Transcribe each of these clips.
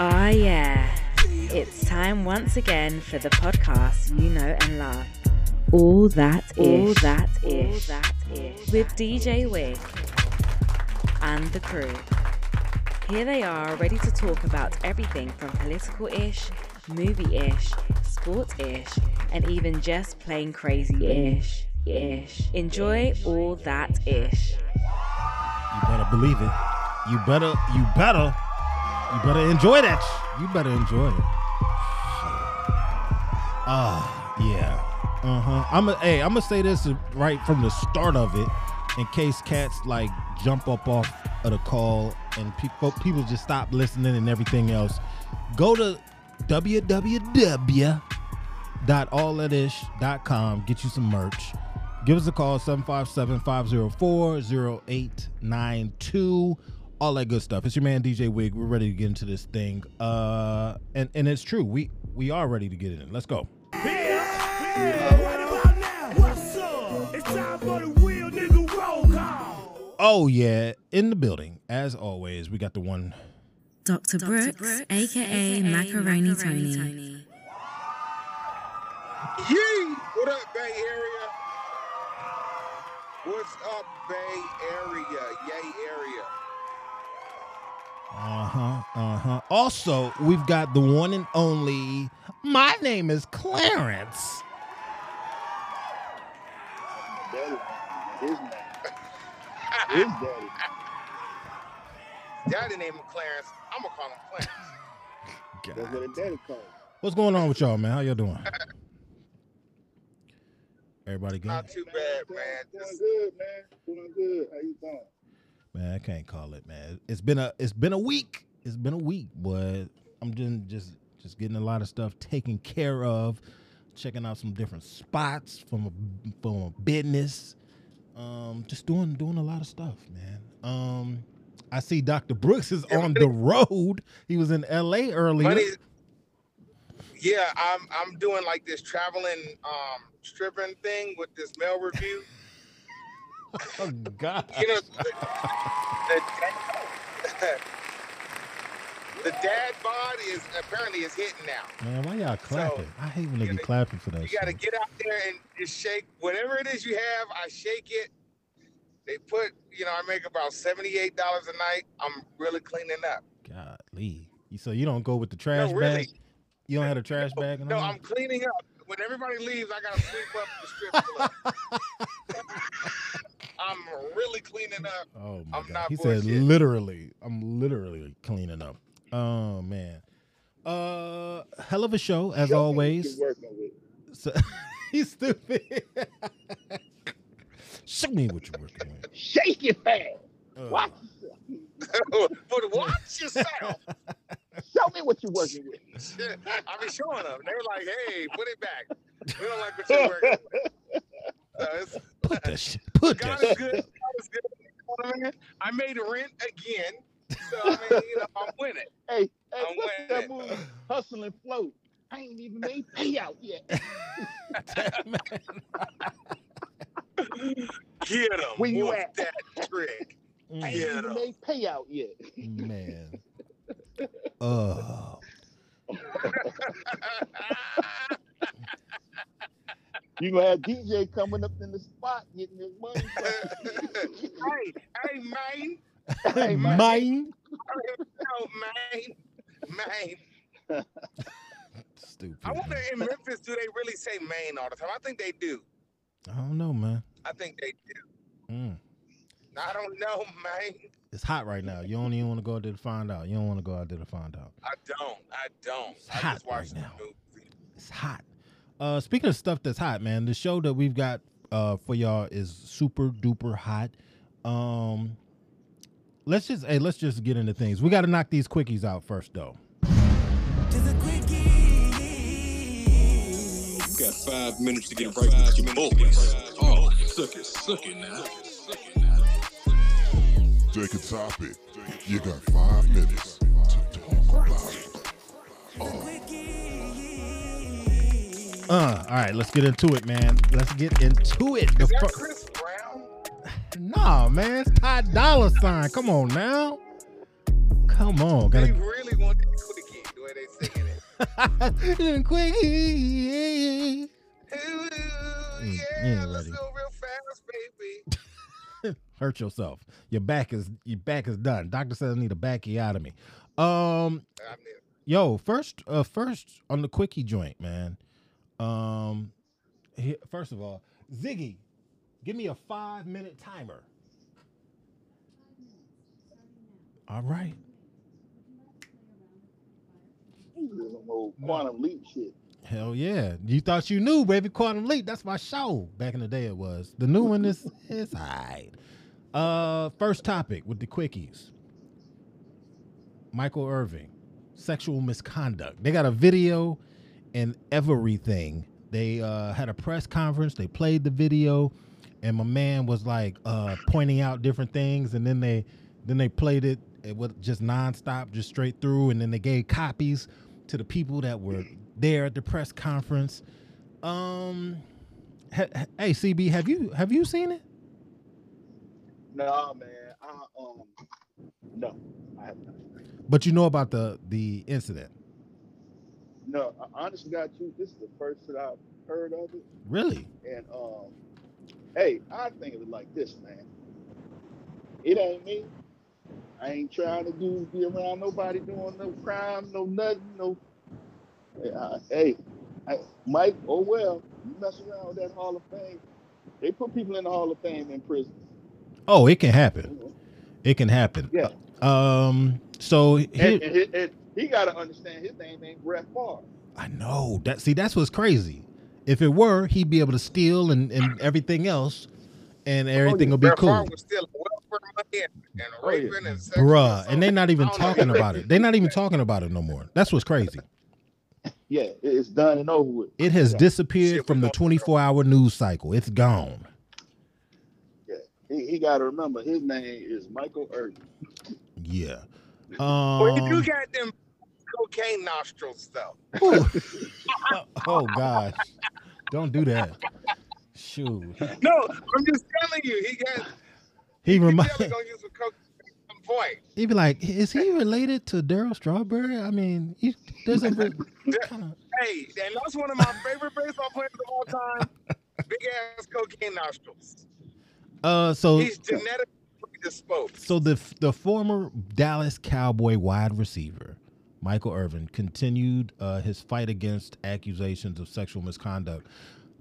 Ah, yeah. It's time once again for the podcast you know and love. All that ish. All that ish. All that ish. With DJ Wig and the crew. Here they are, ready to talk about everything from political ish, movie ish, sports ish, and even just plain crazy ish. Ish. Enjoy all that ish. You better believe it. You better, you better, you better enjoy that. You better enjoy it. Ah, yeah. Uh huh. I'm a, hey, I'm gonna say this right from the start of it, in case cats like jump up off of the call and people people just stop listening and everything else. Go to www.allthatish.com. Get you some merch. Give us a call 757-504-0892. All that good stuff. It's your man DJ Wig. We're ready to get into this thing. Uh and and it's true. We we are ready to get in. Let's go. Right about now, what's up? It's time for the real nigga roll call. Oh yeah, in the building. As always, we got the one Dr. Brooks, aka Macaroni Tony. Yee! What up, Bay Area? What's up, Bay Area? Yay area. Uh-huh. Uh-huh. Also, we've got the one and only My name is Clarence. Daddy, his name. His daddy. Daddy named him Clarence. I'm gonna call him Clarence. That's what his daddy called. What's going on with y'all, man? How y'all doing? Everybody good? Not too bad, man. Doing good, man. Doing good. How you doing? Man, I can't call it, man. It's been a it's been a week. It's been a week, but I'm just just just getting a lot of stuff taken care of, checking out some different spots from a from a business. Um, just doing doing a lot of stuff, man. Um, I see Dr. Brooks is on the road. He was in LA earlier. Money. Yeah, I'm I'm doing like this traveling um stripping thing with this male revue. Oh God. You know, the, the, the dad bod is apparently is hitting now. Man, why y'all clapping? I hate when they be clapping for that You got to get out there and just shake whatever it is you have. I shake it. They put, you know, I make about seventy-eight dollars a night. I'm really cleaning up. Golly. You- So you don't go with the trash no, really. bag? You don't have a trash bag? No? I'm cleaning up. When everybody leaves, I gotta sweep up the strip club. I'm really cleaning up. Oh my I'm god. not He said bullshit. literally. I'm literally cleaning up. Oh man. Uh hell of a show as Show always. you're working with. So, he's stupid. Show me what you're working with. Shake it fast. Uh, Watch yourself. but watch yourself. Show me what you're working with. Shit, I be showing them. They were like, "Hey, put it back. We don't like what you're working with." So Put that shit. Put that God is shit. good. God is good. You know what I mean? I made rent again. So I mean, you know, I'm winning. Hey, hey, I'm what's that movie? Hustle and float. I ain't even made payout yet. Get him. Where you at? that trick? I ain't Mm, Yeah. even made payout yet. man. Oh. You gonna have DJ coming up in the spot getting his money. hey, hey, man. Hey, man. Mine. No, man. Man. Stupid. I wonder in Memphis, do they really say Maine all the time? I think they do. I don't know, man. I think they do. Mm. I don't know, man. It's hot right now. You don't even want to go out there to find out. You don't want to go out there to find out. I don't. I don't. It's I hot just watched right now. movie. It's hot. Uh, speaking of stuff that's hot, man, the show that we've got uh for y'all is super duper hot. Um, let's just hey, let's just get into things. We got to knock these quickies out first, though. You got five minutes to get right with your boys. Oh, suck it, suck it now. Take a topic. You got five minutes to talk about it. Uh, all right, let's get into it, man. Let's get into it. The Is that fir- Chris Brown? nah, man, it's Ty Dollar Sign. Come on now. Come on, They gotta really want that quickie. the way they singing it. Quickie. Ooh, Mm, you yeah, ain't let's ready. go real fast, baby. Hurt yourself. Your back is your back is done. Doctor says I need a backiotomy. Um, yo, first, uh, first on the quickie joint, man. Um, he, first of all, Ziggy, give me a five minute timer. All right. Quantum leap shit. Hell yeah. You thought you knew, baby. Quantum Leap. That's my show. Back in the day it was. The new one is is alright. Uh first topic with the quickies. Michael Irving. Sexual misconduct. They got a video and everything. They uh had a press conference, they played the video, and my man was like uh pointing out different things, and then they then they played it it was just nonstop, just straight through, and then they gave copies to the people that were there at the press conference. Um, ha- ha- hey CB, have you have you seen it? Nah, man. I, um, no, I have not. But you know about the the incident, No, I honestly got you. This is the first that I've heard of it. really? And um, hey, I think of it like this, man. It ain't me. I ain't trying to do be around nobody doing no crime, no nothing, no. Uh, hey, I, Mike. Oh well, you mess around with that Hall of Fame. They put people in the Hall of Fame in prison. Oh, it can happen. know? It can happen. Yeah. Um. So here, and, he- and he got to understand his name ain't Brett Favre. I know that. See, that's what's crazy. If it were, he'd be able to steal and, and everything else, and everything will be Brett Favre cool, was stealing welfare money and, and Oh, yeah. and bruh. assault. And they're not even I know. talking about it. They're not even talking about it no more. That's what's crazy. Yeah, it's done and over with. It has Yeah. disappeared Shit, from the 24 24 hour news cycle. It's gone. Yeah, he, he got to remember his name is Michael Irvin. Yeah. Well, you Um, got them cocaine nostrils, though. oh, gosh. Don't do that. Shoot. No, I'm just telling you, he got. He He's remind definitely gonna use some coke at some point. he'd be like, is he related to Darryl Strawberry? I mean, he doesn't of Hey, and that's one of my favorite baseball players of all time. Big ass cocaine nostrils. uh so He's genetically disposed. so the the former Dallas Cowboy wide receiver Michael Irvin continued uh, his fight against accusations of sexual misconduct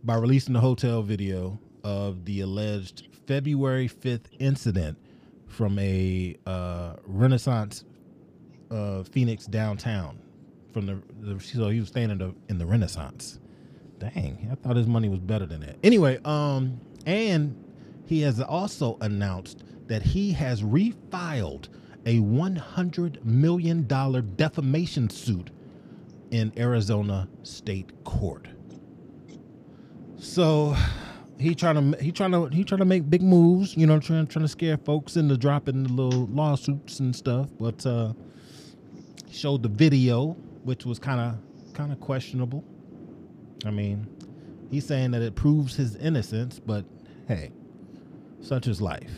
by releasing the hotel video of the alleged February 5th incident from a uh, Renaissance uh, Phoenix downtown. From the, the so he was staying in the in the Renaissance. Dang, I thought his money was better than that. Anyway, um, and he has also announced that he has refiled a $100 million defamation suit in Arizona State Court. So he trying to he trying to he trying to make big moves, you know, trying trying to scare folks into dropping the little lawsuits and stuff. But uh, showed the video, which was kind of kind of questionable. I mean, he's saying that it proves his innocence, but hey, such is life.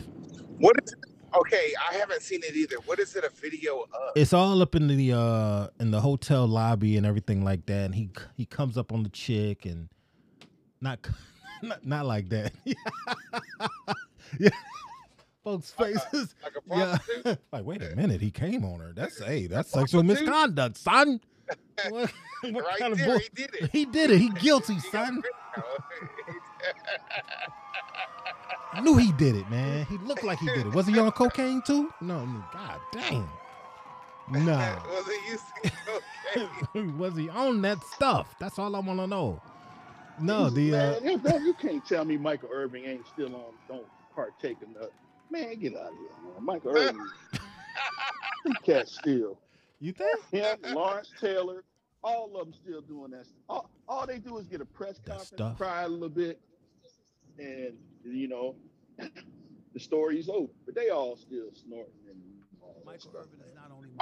What is? Okay, I haven't seen it either. What is it a video of? It's all up in the uh in the hotel lobby and everything like that. And he he comes up on the chick and not not, not like that. yeah. Folks' faces. Like a Yeah. prostitute? like, wait a minute, he came on her. That's hey, that's sexual misconduct, son. What, what right kind of there, bull? he did it. He did it. He guilty, He son. Knew he did it, man. He looked like he did it. Was he on cocaine too? No, no, god damn. No. Was he cocaine? was he on that stuff? That's all I want to know. No, the uh, man, you, don't- you can't tell me Michael Irving ain't still on. Don't partake in that. Man, get out of here, man. Michael Irving, them cats still. you think? Him, Lawrence Taylor, all of them still doing that. All, all they do is get a press That conference, stuff. cry a little bit, and you know, the story's over. But they all still snorting and all that stuff.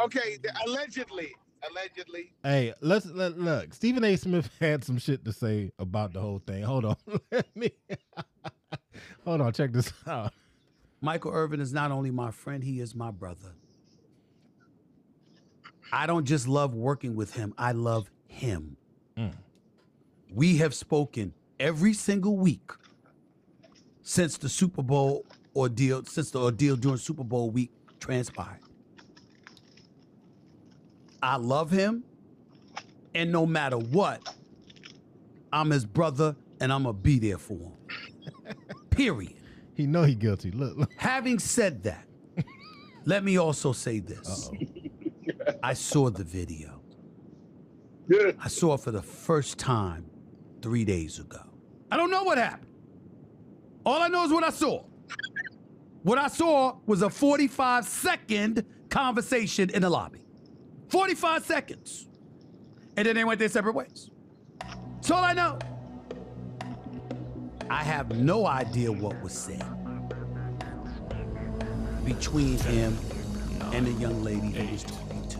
okay, th- allegedly. Allegedly. Hey, let's let look. Stephen A. Smith had some shit to say about the whole thing. Hold on, let me. Hold on, check this out. Michael Irvin is not only my friend, he is my brother. I don't just love working with him, I love him. Mm. We have spoken every single week since the Super Bowl ordeal, since the ordeal during Super Bowl week transpired. I love him, and no matter what, I'm his brother, and I'm gonna be there for him. Period. He know he guilty. Look, look. Having said that, let me also say this. Uh-oh. I saw the video. Good. I saw it for the first time three days ago. I don't know what happened. All I know is what I saw. What I saw was a 45 second conversation in the lobby. 45 seconds. And then they went their separate ways. That's all I know. I have no idea what was said between him and the young lady he was talking to.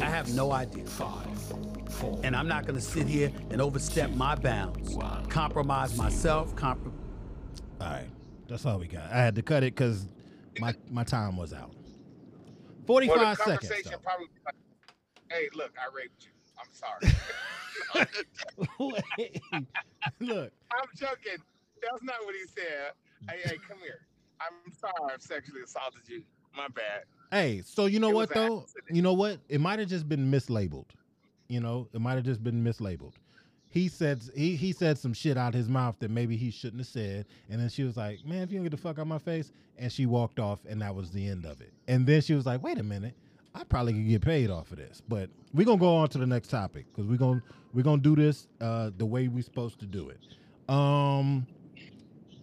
I have no idea. And I'm not gonna sit here and overstep my bounds, compromise myself, comprom- All right, that's all we got. I had to cut it because my my time was out. Forty five Well, the seconds. conversation though. probably. Hey, look, I raped you. I'm sorry. Look, I'm joking. That's not what he said. Hey, hey, come here. I'm sorry I've sexually assaulted you. My bad. hey, so you know It what though? You know what? It might have just been mislabeled. You know, it might have just been mislabeled. He said he he said some shit out of his mouth that maybe he shouldn't have said, and then she was like, "Man, if you don't get the fuck out of my face," and she walked off, and that was the end of it. And then she was like, "Wait a minute, I probably could get paid off of this." But we're gonna go on to the next topic because we're gonna we're gonna do this uh, the way we're supposed to do it. Um,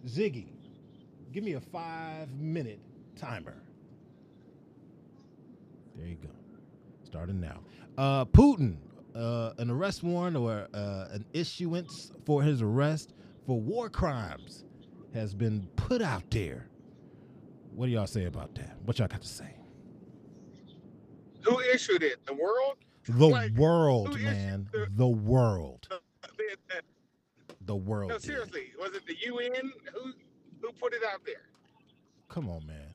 Ziggy, give me a five minute timer. There you go. Starting now. Uh, Putin, uh, an arrest warrant or uh, an issuance for his arrest for war crimes has been put out there. What do y'all say about that? What y'all got to say? Who issued it? The world? The Like, world, man. the- The world. The- the- The world. no, did. seriously. Was it the UN? Who who put it out there? Come on, man.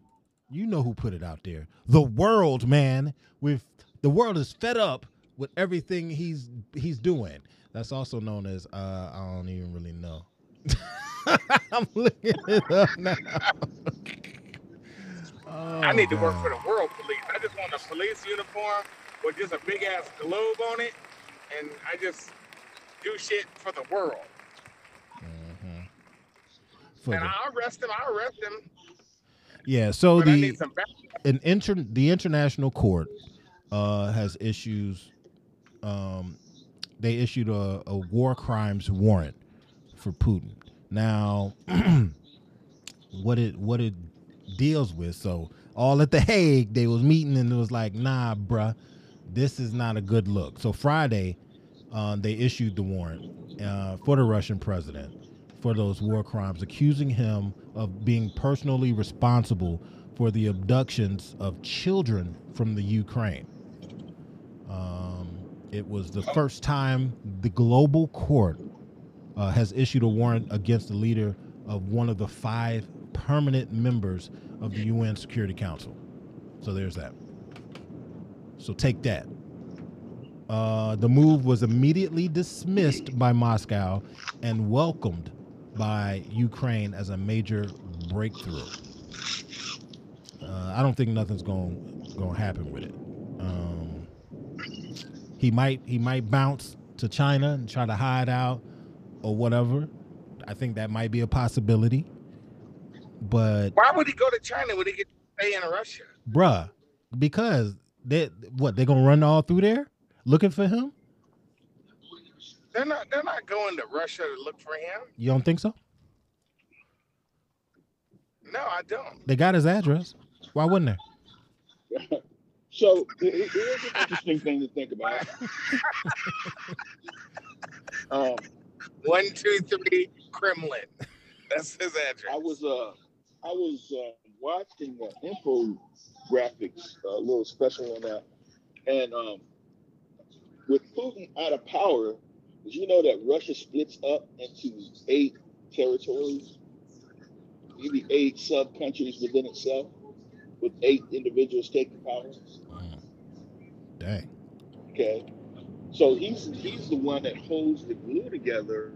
You know who put it out there. The world, man. With the world is fed up with everything he's he's doing. That's also known as uh I don't even really know. I'm looking it up now. Oh, I need to work God. for the world police. I just want a police uniform with just a big ass globe on it, and I just do shit for the world. Mhm. For and the- I'll arrest him. I'll arrest him. yeah, so but the need some back. an inter the international court uh, has issues um, they issued a, a war crimes warrant for Putin. Now, what it what it deals with? So all at the Hague, they was meeting and it was like, nah, bruh, this is not a good look. So Friday, uh, they issued the warrant uh, for the Russian president for those war crimes, accusing him of being personally responsible for the abductions of children from the Ukraine. Um, it was the first time the global court uh, has issued a warrant against the leader of one of the five permanent members of the UN Security Council. So there's that. So take that. Uh, the move was immediately dismissed by Moscow and welcomed by Ukraine as a major breakthrough. Uh, I don't think nothing's going to happen with it. Um, he might he might bounce to China and try to hide out or whatever. I think that might be a possibility. But Why would he go to China when he could stay in Russia? bruh, because they what they're gonna run all through there looking for him? They're not. They're not going to Russia to look for him. You don't think so? No, I don't. They got his address. Why wouldn't they? So here's an interesting thing to think about. um, One, two, three, Kremlin. That's his address. I was uh, I was uh, watching uh, infographics, a little special on that, and um, with Putin out of power, did you know that Russia splits up into eight territories, maybe eight sub countries within itself, with eight individuals taking power? Dang. Okay, so he's he's the one that holds the glue together.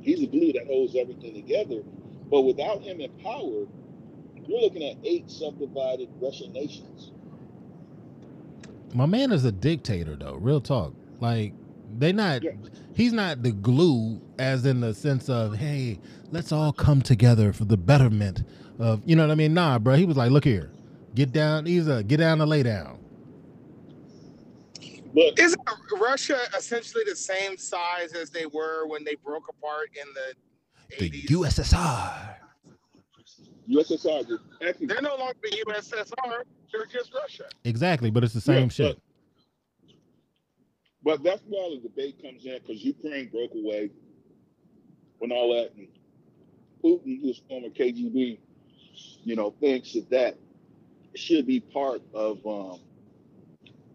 He's the glue that holds everything together. But without him in power, you're looking at eight subdivided Russian nations. My man is a dictator though, real talk. Like they not Yeah. he's not the glue as in the sense of, hey, let's all come together for the betterment of you know what I mean? Nah, bro. He was like, look here. Get down, he's a get down and lay down. But Isn't Russia essentially the same size as they were when they broke apart in the The USSR. USSR They're no longer the USSR. They're just Russia. Exactly, but it's the same Yeah, shit. But that's where the debate comes in because Ukraine broke away when all that. And Putin, who's former KGB, you know, thinks that that should be part of um,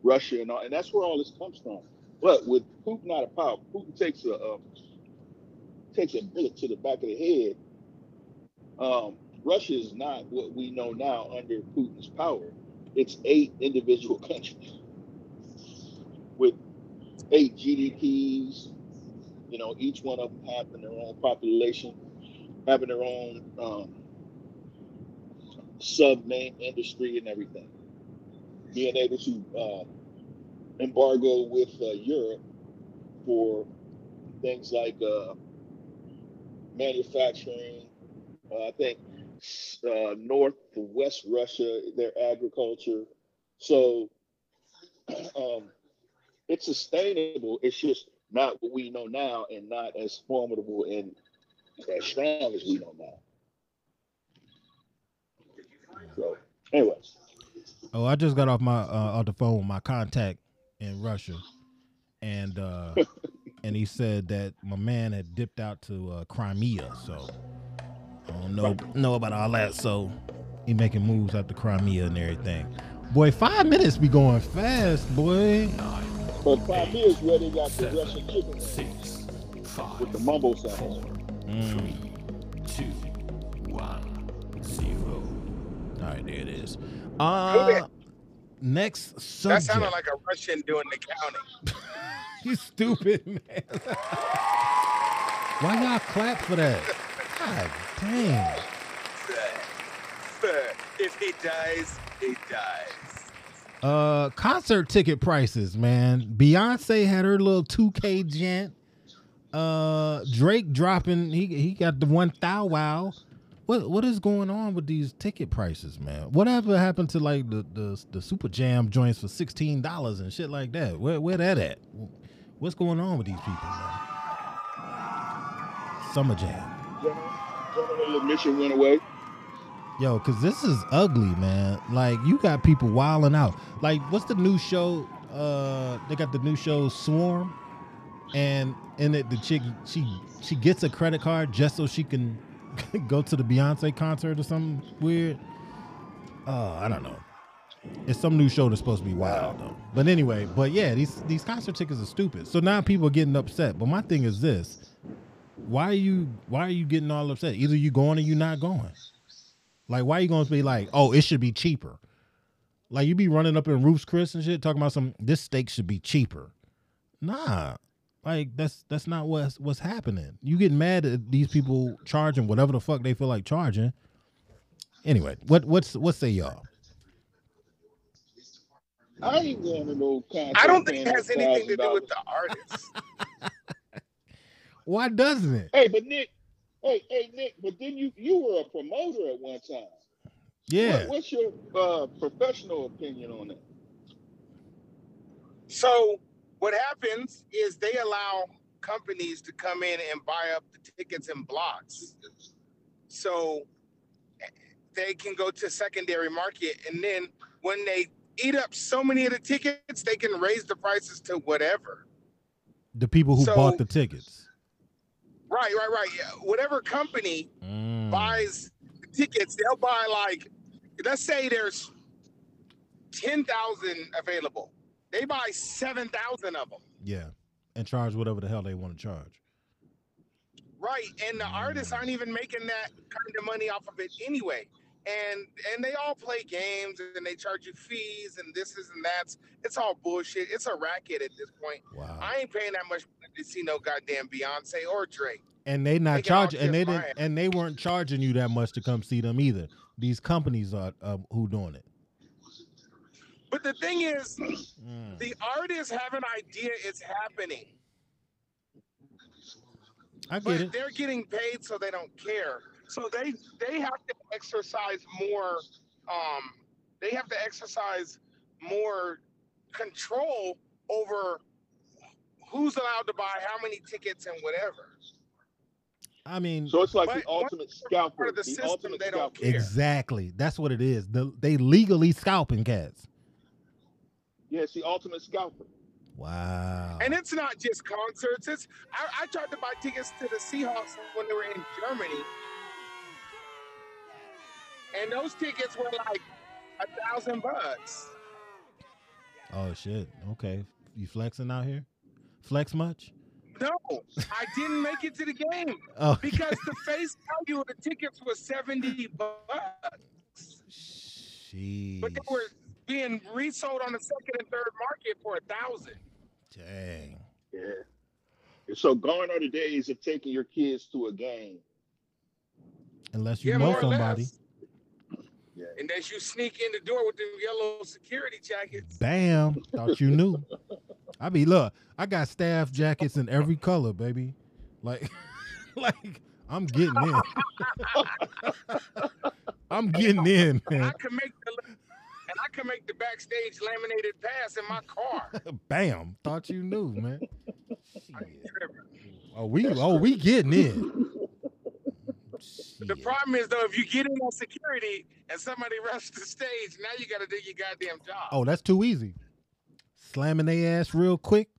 Russia and all, and that's where all this comes from. But with Putin out of power, Putin takes a um, takes a bullet to the back of the head. Um, Russia is not what we know now under Putin's power. It's eight individual countries with eight GDPs. You know, each one of them having their own population, having their own um, sub name industry and everything. Being able to uh, embargo with uh, Europe for things like uh, manufacturing. Uh, I think uh, North West Russia, their agriculture. So um, it's sustainable. It's just not what we know now and not as formidable and as strong as we know now. So, anyways, Oh, I just got off my uh, off the phone with my contact in Russia, and uh, and he said that my man had dipped out to uh, Crimea. So I don't know know about all that. So he making moves out to Crimea and everything. Boy, five minutes be going fast, boy. But five years where they got the Russian chicken wings with the mumbo sounds. Mm. All right, there it is. Uh, next subject. That subject. sounded like a Russian doing the counting. you stupid man. Why y'all clap for that? God damn. if he dies, he dies. Uh, concert ticket prices, man. Beyonce had her little 2K gent. Uh, Drake dropping. He he got the one thou wow. What what is going on with these ticket prices, man? Whatever happened to like the the, the Super Jam joints for sixteen dollars and shit like that? Where where that at? What's going on with these people, man? Summer Jam. General admission went away. Yo, cause this is ugly, man. Like you got people wilding out. Like, what's the new show? Uh, they got the new show Swarm, and in it the chick she she gets a credit card just so she can go to the Beyonce concert or something weird. Oh, I don't know. It's some new show that's supposed to be wild though. But anyway, but yeah, these these concert tickets are stupid. So now people are getting upset. But my thing is this: why are you why are you getting all upset? Either you going or you not going. Like, why are you gonna be like, oh, it should be cheaper? Like, you be running up in Ruth's Chris and shit, talking about some this steak should be cheaper. Nah, like that's that's not what's what's happening. You get mad at these people charging whatever the fuck they feel like charging. Anyway, what what's what say y'all? I ain't going to no concert. I don't think paying it has anything to do with the artist. Why doesn't it? Hey, but Nick, hey, hey, Nick, but then you you were a promoter at one time. Yeah, What, what's your uh, professional opinion on that? So what happens is they allow companies to come in and buy up the tickets in blocks. So they can go to secondary market and then when they eat up so many of the tickets, they can raise the prices to whatever. the people who So- bought the tickets. Right, right, right. Yeah. Whatever company Mm. buys tickets, they'll buy like, let's say there's 10,000 available. They buy 7,000 of them. Yeah, and charge whatever the hell they want to charge. Right. And the artists aren't even making that kind of money off of it anyway. And and they all play games and they charge you fees and this is and that's. It's all bullshit. It's a racket at this point. Wow. I ain't paying that much to see no goddamn Beyonce or Drake. and they not They charging, and they didn't, ass. and they weren't charging you that much to come see them either. These companies are uh, who doing it. But the thing is, Mm. the artists have an idea it's happening, I get but it. they're getting paid so they don't care. So they they have to exercise more. Um, they have to exercise more control over who's allowed to buy how many tickets and whatever. I mean, So it's like the ultimate scalper. of the the system, ultimate they don't scalper. care. exactly. That's what it is. The, they legally scalping cats. Yeah, it's the ultimate scalper. Wow. And it's not just concerts. It's I, I tried to buy tickets to the Seahawks when they were in Germany, and those tickets were like a thousand bucks. oh shit. Okay. You flexing out here? Flex much? No, I didn't make it to the game Oh, because the face value of the tickets was seventy bucks, Jeez. but they were being resold on the second and third market for a thousand. Dang. Yeah. So gone are the days of taking your kids to a game. Unless you Yeah, know somebody. or somebody. less. Unless you sneak in the door with the yellow security jackets. Bam. Thought you knew. I be look, I got staff jackets in every color, baby. Like, like I'm getting in. I'm getting in, And I can make the and I can make the backstage laminated pass in my car. Bam. Thought you knew, man. Oh, we oh we getting in. The problem is though, if you get in on security and somebody rushes the stage, now you got to do your goddamn job. Oh, that's too easy. Slamming their ass real quick.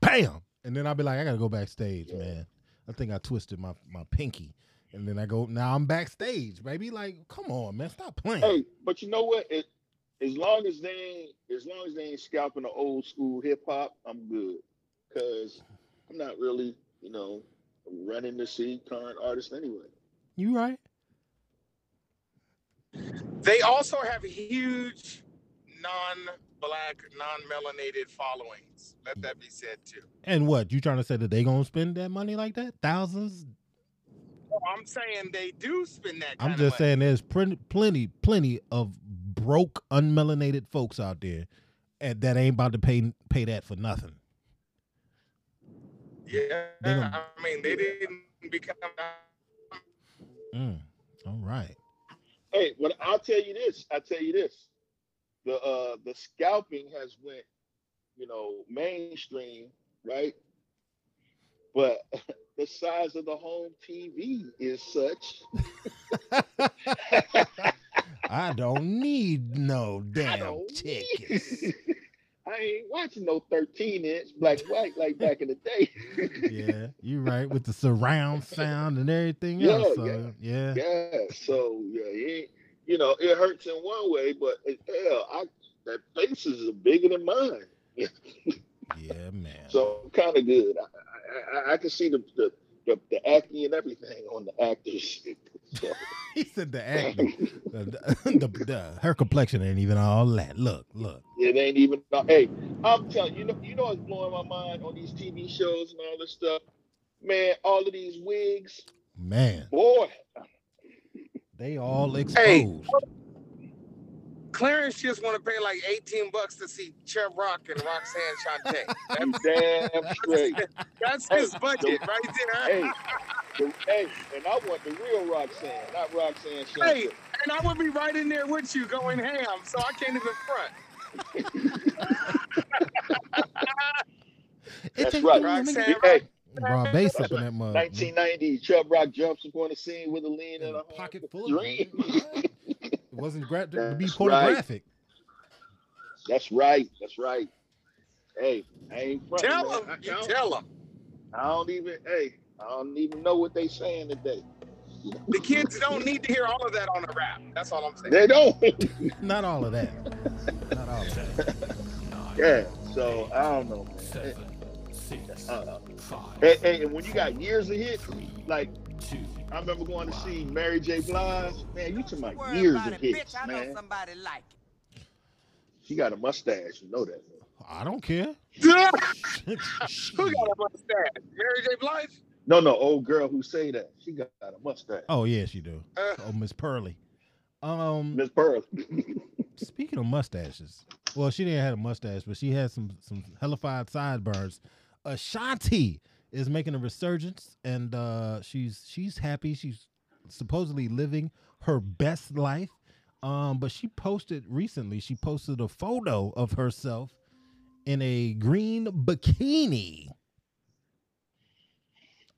Bam. And then I'll be like, I gotta go backstage, man. I think I twisted my, my pinky. And then I go, now I'm backstage, baby. Like, come on, man. Stop playing. Hey, but you know what? It, as long as they ain't, as long as they ain't scalping the old school hip hop, I'm good. Cause I'm not really, you know, running to see current artists anyway. You right? They also have huge non-black, non-melanated followings. Let that be said too. And what? You trying to say that they gonna spend that money like that? Thousands? Oh, I'm saying they do spend that. I'm just saying there's plenty, plenty, plenty of broke, unmelanated folks out there and that ain't about to pay pay that for nothing. Yeah, They don't- I mean they didn't become. Mm, all right. Hey, but I'll tell you this. I'll tell you this. The uh the scalping has went, you know, mainstream, right? But the size of the home TV is such. I don't need no damn tickets. I ain't watching no 13 inch black white like back in the day. yeah, you're right with the surround sound and everything Yeah, else. So, yeah. yeah. So yeah, it you know, it hurts in one way, but it, hell, I that face is bigger than mine. Yeah, man. So kind of good. I, I, I can see the, the the the acne and everything on the actors. So, he said the acting, the, the, the- her complexion ain't even all that. Look, look. It ain't even. Hey, I'm telling you, you know, you know, what's blowing my mind on these TV shows and all this stuff. Man, all of these wigs, Man, boy. they all exposed. Hey. exposed. Clarence just want to pay like 18 bucks to see Chubb Rock and Roxanne Shante. You That's, damn straight. that's his budget right there. hey, the, hey, and I want the real Roxanne, not Roxanne Hey, and I would be right in there with you going ham, so I can't even front. It's That's a- right. Roxanne Hey, Broad bass up in that mug. 1990, Chubb Rock jumps upon the scene with a lean In and a a pocket full of dream. It wasn't gra- to be That's pornographic. That's right. That's right. Hey, I ain't front. Tell man. him, you tell him. I don't even. Hey, I don't even know what they saying today. The kids don't need to hear all of that on a rap. That's all I'm saying. They don't. Not all of that. Not all of that. yeah. So I don't know, man. Uh, and, and when you got years of hits, like two. I remember going to see Mary J. Blige. Man, you talking about Worry years of it, hits, bitch. I know man. somebody like it. She got a mustache, you know that. I don't care. Who got a mustache? Mary J. Blige? No, no, old girl who say that. She got a mustache. Oh yeah, she do. Uh, Oh, Miss Pearly. Um, Miss Pearl. speaking of mustaches, well, she didn't have a mustache, but she had some some hellified sideburns. Ashanti is making a resurgence, and uh, she's she's happy. She's supposedly living her best life. Um, but she posted recently. She posted a photo of herself in a green bikini.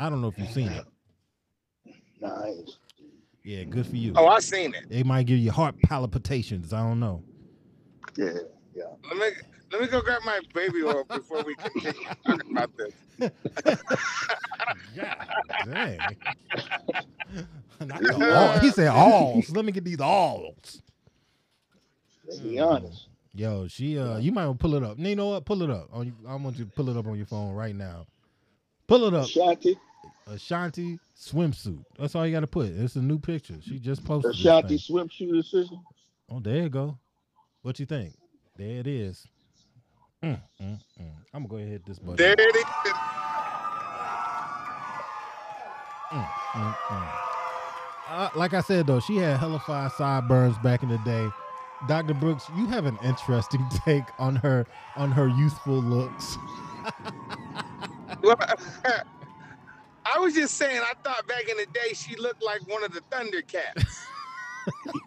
I don't know if you've seen it. nice. Yeah, good for you. oh, I seen it. It might give you heart palpitations. I don't know. Yeah, yeah. Let me let me go grab my baby oil before we continue talking about this. Yeah, dang. All. He said alls. Let me get these alls. Let's be honest. Yo, she uh you might want to pull it up. You know what? Pull it up. I want you to pull it up on your phone right now. Pull it up. Ashanti, Ashanti swimsuit. That's all you gotta put. It's a new picture. She just posted. Ashanti swimsuit decision. Oh, there you go. What you think? There it is. Mm, mm, mm. I'm gonna go ahead and hit this button. There it is. Mm, mm. Uh, like I said though, she had hella five sideburns back in the day. Dr. Brooks, you have an interesting take on her on her youthful looks. Was just saying, I thought back in the day she looked like one of the Thundercats.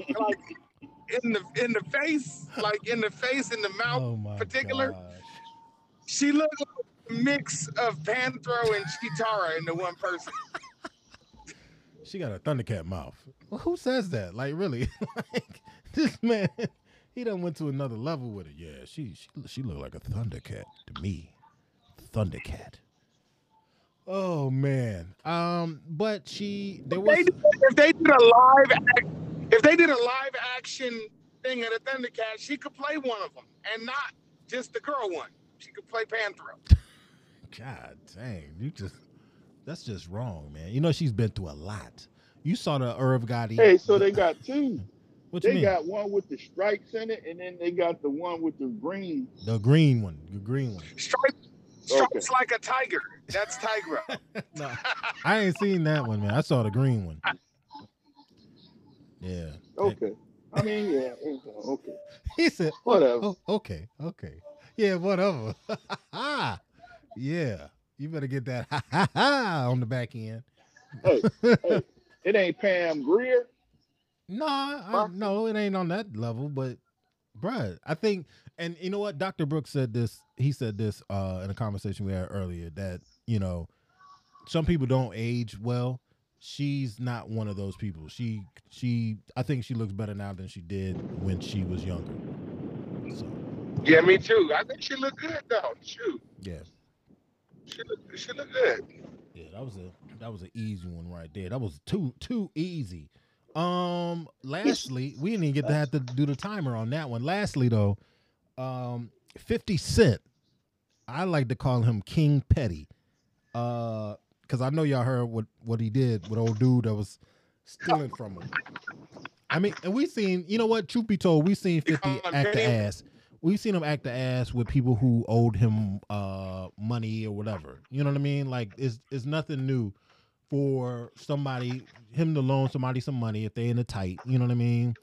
like in the in the face, like in the face, in the mouth. Oh particular? gosh. She looked like a mix of Panthro and Cheetara into one person. She got a Thundercat mouth. Well, who says that? Like really? like this man, he done went to another level with it. Yeah, she she she looked like a Thundercat to me. Thundercat. Oh man. Um, but she there If was they, did, if they did a live act, if they did a live action thing at a Thundercat, she could play one of them, and not just the girl one. She could play Panthro. God dang, you just that's just wrong, man. You know she's been through a lot. You saw the Irv Gotti. Hey, so they got two. what you They mean? got one with the stripes in it, and then they got the one with the green. the green one, the green one. Stripes, stripes like a tiger. That's Tygra. No, I ain't seen that one, man. I saw the green one. Yeah. Okay. I mean, yeah. Okay. He said, oh, Whatever. "Oh, okay, okay, yeah, whatever." yeah, you better get that ha ha ha on the back end. Hey, hey, it ain't Pam Grier. No, I, no, it ain't on that level, but bruh, I think, and you know what, Dr. Brooks said this. He said this uh, in a conversation we had earlier that you know, some people don't age well. She's not one of those people. She, she, I think she looks better now than she did when she was younger. So yeah, me too. I think she looked good though. Shoot, yeah, she looked, she looked good. yeah, that was a that was an easy one right there. That was too too easy. Um, lastly, we didn't even get to have to do the timer on that one. Lastly, though, um, Fifty Cent, I like to call him King Petty, uh, because I know y'all heard what what he did with old dude that was stealing from him. I mean, and we seen, you know what? Truth be told, we seen Fifty act the ass. We've seen him act the ass with people who owed him uh money or whatever. You know what I mean? Like, it's it's nothing new for somebody him to loan somebody some money if they in a tight. You know what I mean?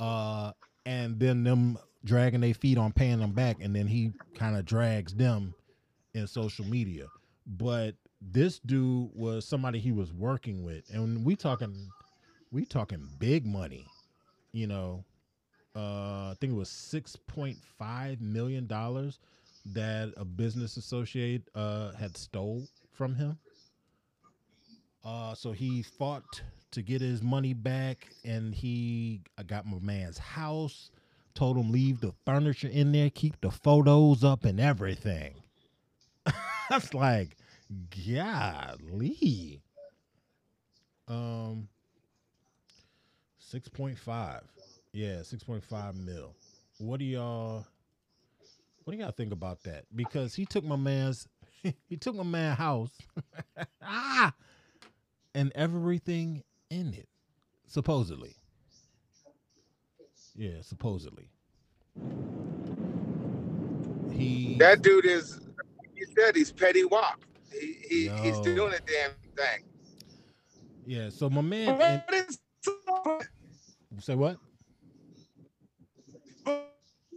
Uh, and then them dragging their feet on paying them back, and then he kind of drags them in social media. But this dude was somebody he was working with, and we talking, we talking big money. You know, uh, I think it was six point five million dollars that a business associate uh, had stole from him. Uh, so he fought to get his money back, and he got my man's house. Told him leave the furniture in there, keep the photos up, and everything. That's like, golly. Um, six point five. Yeah, six point five mil. What do y'all? What do y'all think about that? Because he took my man's, he took my man house. ah, and everything in it, supposedly. Yeah, supposedly. He That dude is, you said he's petty wop. He, he he's doing a damn thing. yeah. So my man, and, say what?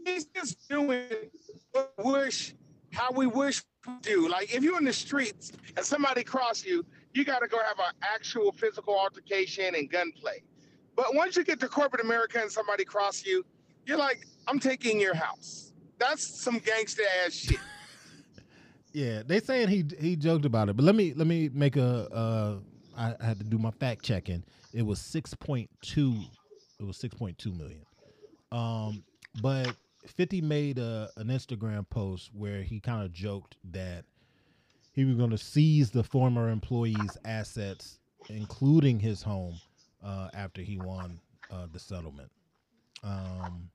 he's just doing wish how we wish we do. Like if you're in the streets and somebody cross you, you got to go have an actual physical altercation and gunplay. But once you get to corporate America and somebody cross you, you're like, I'm taking your house. That's some gangster ass shit. Yeah, they saying he he joked about it, but let me let me make a. Uh, I, had to do my fact checking. It was six point two. It was six point two million. Um, but Fifty made a, an Instagram post where he kind of joked that he was going to seize the former employee's assets, including his home, uh, after he won uh, the settlement. Um,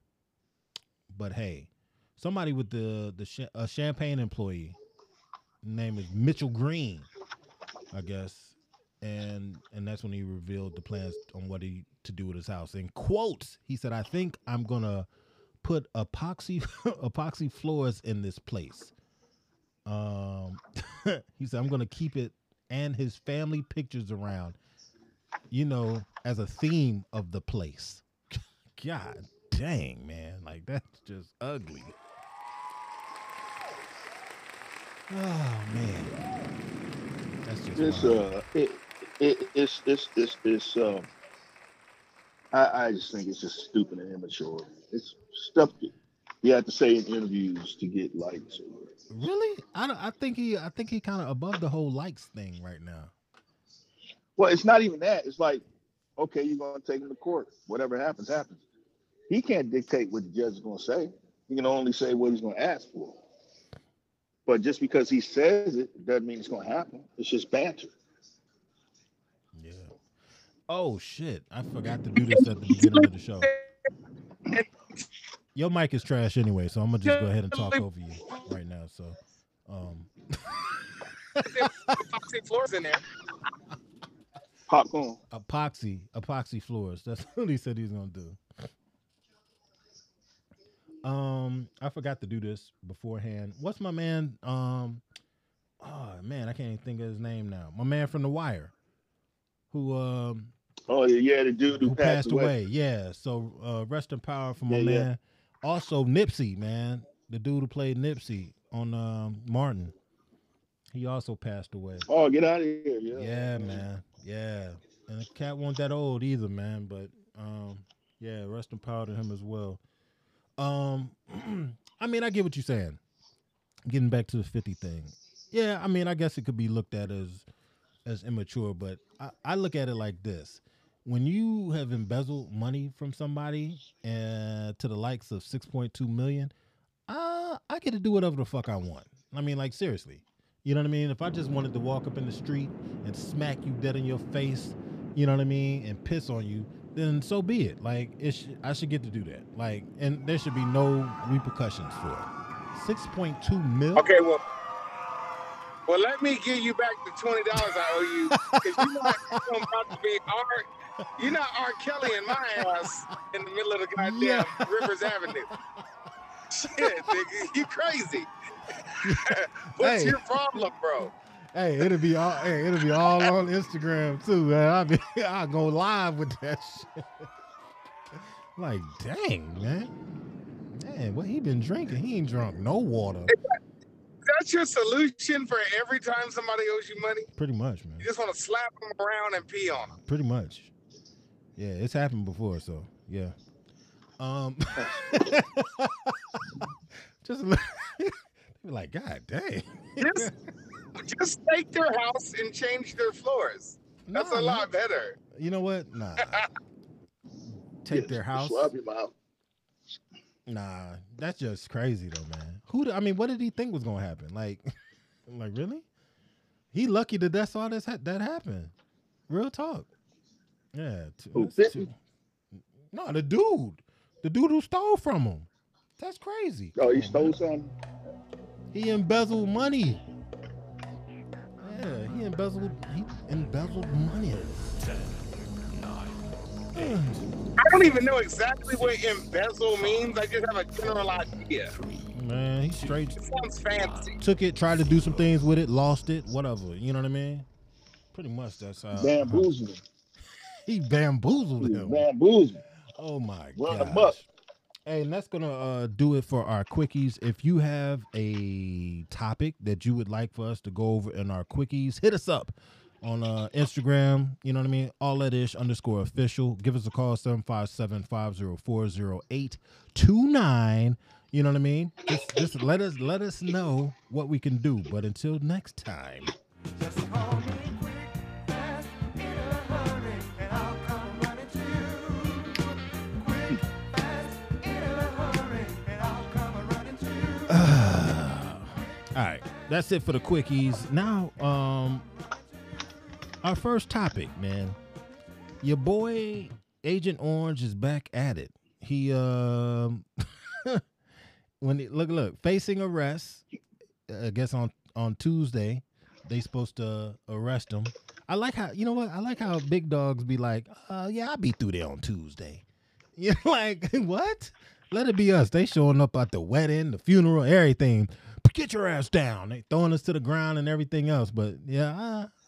but hey, somebody with the the cha- a champagne employee name is Mitchell Green, I guess, and and that's when he revealed the plans on what he to do with his house. In quotes, he said, "I think I'm gonna put epoxy epoxy floors in this place." Um, he said, "I'm gonna keep it and his family pictures around, you know, as a theme of the place." God dang, man, like that's just ugly. Oh man, that's just This wild. uh, it, it it's it's it's it's um. I, I just think it's just stupid and immature. It's stuff that you have to say in interviews to get likes. Really. I don't, I think he I think he kind of above the whole likes thing right now. Well, it's not even that. It's like, okay, you're gonna take him to court. Whatever happens, happens. He can't dictate what the judge is gonna say. He can only say what he's gonna ask for. But just because he says it doesn't mean it's gonna happen. It's just banter. Yeah. Oh shit! I forgot to do this at the beginning of the show. Your mic is trash anyway, so I'm gonna just go ahead and talk over you right now. So, um, Epoxy floors in there. Popcorn. epoxy epoxy floors. That's what he said he's gonna do. Um, I forgot to do this beforehand. What's my man? Um, oh man, I can't even think of his name now. My man from The Wire, who um Oh yeah, yeah, the dude who, who passed, away. Yeah. So uh, rest in power for my Yeah, yeah. man. Also Nipsey, man, the dude who played Nipsey on um, Martin. He also passed away. Oh, get out of here! Yeah, Yeah, man. Yeah. And the cat wasn't that old either, man. But um, yeah, rest in power to him as well. Um, I mean, I get what you're saying. Getting back to the 50 thing. Yeah, I mean, I guess it could be looked at as as immature, but I, I look at it like this. When you have embezzled money from somebody uh, to the likes of 6.2 million, uh, I get to do whatever the fuck I want. I mean, like seriously. You know what I mean? If I just wanted to walk up in the street and smack you dead in your face, you know what I mean, and piss on you, then so be it. Like it, sh- I should get to do that. Like, and there should be no repercussions for it. Six point two mil. Okay, well, well, let me give you back the twenty dollars I owe you because you know I'm about to be R. You're not R. Kelly in my ass in the middle of the goddamn Yeah. Rivers Avenue. Shit, nigga, you crazy. What's Hey. your problem, bro? Hey, it'll be all. Hey, it'll be all on Instagram too, man. I'll be. I'll go live with that shit. like, dang, man. Man, what he been drinking? He ain't drunk no water. That's your solution for every time somebody owes you money. Pretty much, man. You just want to slap them around and pee on them. Pretty much. Yeah, it's happened before, so yeah. Um just look- be like, God dang. Just, just take their house and change their floors. That's Nah, a man. lot better. You know what? Nah. Take their house. Swab your mouth. Nah, that's just crazy though, man. Who? I mean, what did he think was gonna happen? Like, like really? He lucky that that's all that's ha- that happened. Real talk. Yeah. t- Who, that's 50? No, the dude, the dude who stole from him. That's crazy. Oh, he stole something? He embezzled money. Yeah, he he embezzled he embezzled money. Ten, nine, I don't even know exactly what embezzle means. I just have a general idea. Man, he straight It sounds fancy. took it, tried to do some things with it, lost it, whatever. You know what I mean? Pretty much that's how Bamboozling. he bamboozled him. Bamboozling. Oh my god. Run god. 'em up. Hey, and that's gonna uh, do it for our quickies. If you have a topic that you would like for us to go over in our quickies, hit us up on uh, Instagram. You know what I mean? All that ish underscore official. Give us a call 757-504-0829. You know what I mean? Just just let us let us know what we can do. But until next time. That's it for the quickies. Now, um, our first topic, man. Your boy Agent Orange is back at it. He um, when he, look look facing arrest. I guess on on Tuesday, they supposed to arrest him. I like how you know what I like how big dogs be like, uh, yeah, I'll be through there on Tuesday. You're like, what? Let it be us. They showing up at the wedding, the funeral, everything. Get your ass down. They throwing us to the ground and everything else. But yeah,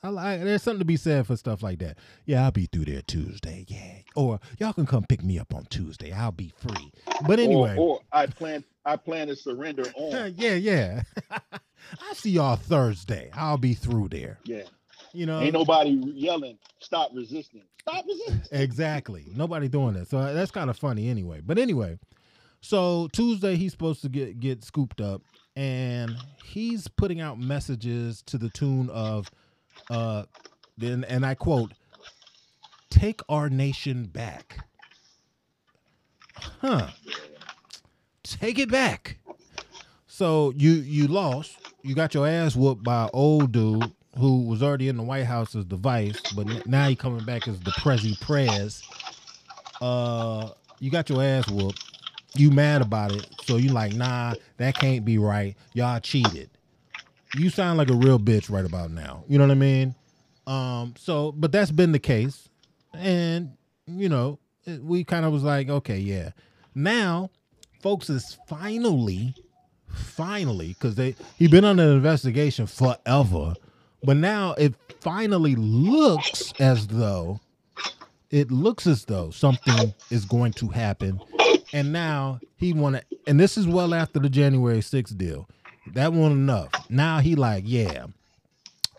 I, I like. There's something to be said for stuff like that. Yeah, I'll be through there Tuesday. Yeah, or y'all can come pick me up on Tuesday. I'll be free. But anyway, Or, or I plan I plan to surrender on. yeah, yeah. I see y'all Thursday. I'll be through there. Yeah. You know, Ain't nobody yelling, stop resisting. Stop resisting. Exactly. Nobody doing that. So uh, that's kind of funny anyway. But anyway, so Tuesday he's supposed to get get scooped up and he's putting out messages to the tune of uh then and I quote take our nation back. Huh. Take it back. So you you lost. You got your ass whooped by old dude who was already in the White House as the vice, but now he coming back as the Prezi Prez. Uh, you got your ass whooped. You mad about it, so you like, nah, that can't be right. Y'all cheated. You sound like a real bitch right about now. You know what I mean? Um, so, but that's been the case, and you know, we kind of was like, okay, yeah. Now, folks is finally, finally, because they he been under investigation forever, but now it finally looks as though it looks as though something is going to happen, and now he want to, and this is well after the January 6th deal. That wasn't enough. Now he like, yeah,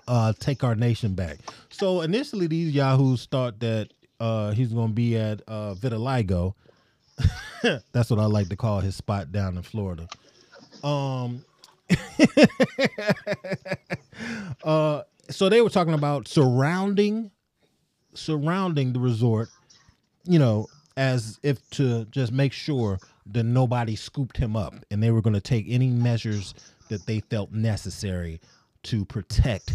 uh, take our nation back. So initially, these yahoos thought that uh, he's to be at uh, Vitiligo. That's what I like to call his spot down in Florida. Um, uh, so they were talking about surrounding, surrounding the resort, you know, as if to just make sure that nobody scooped him up, and they were going to take any measures that they felt necessary to protect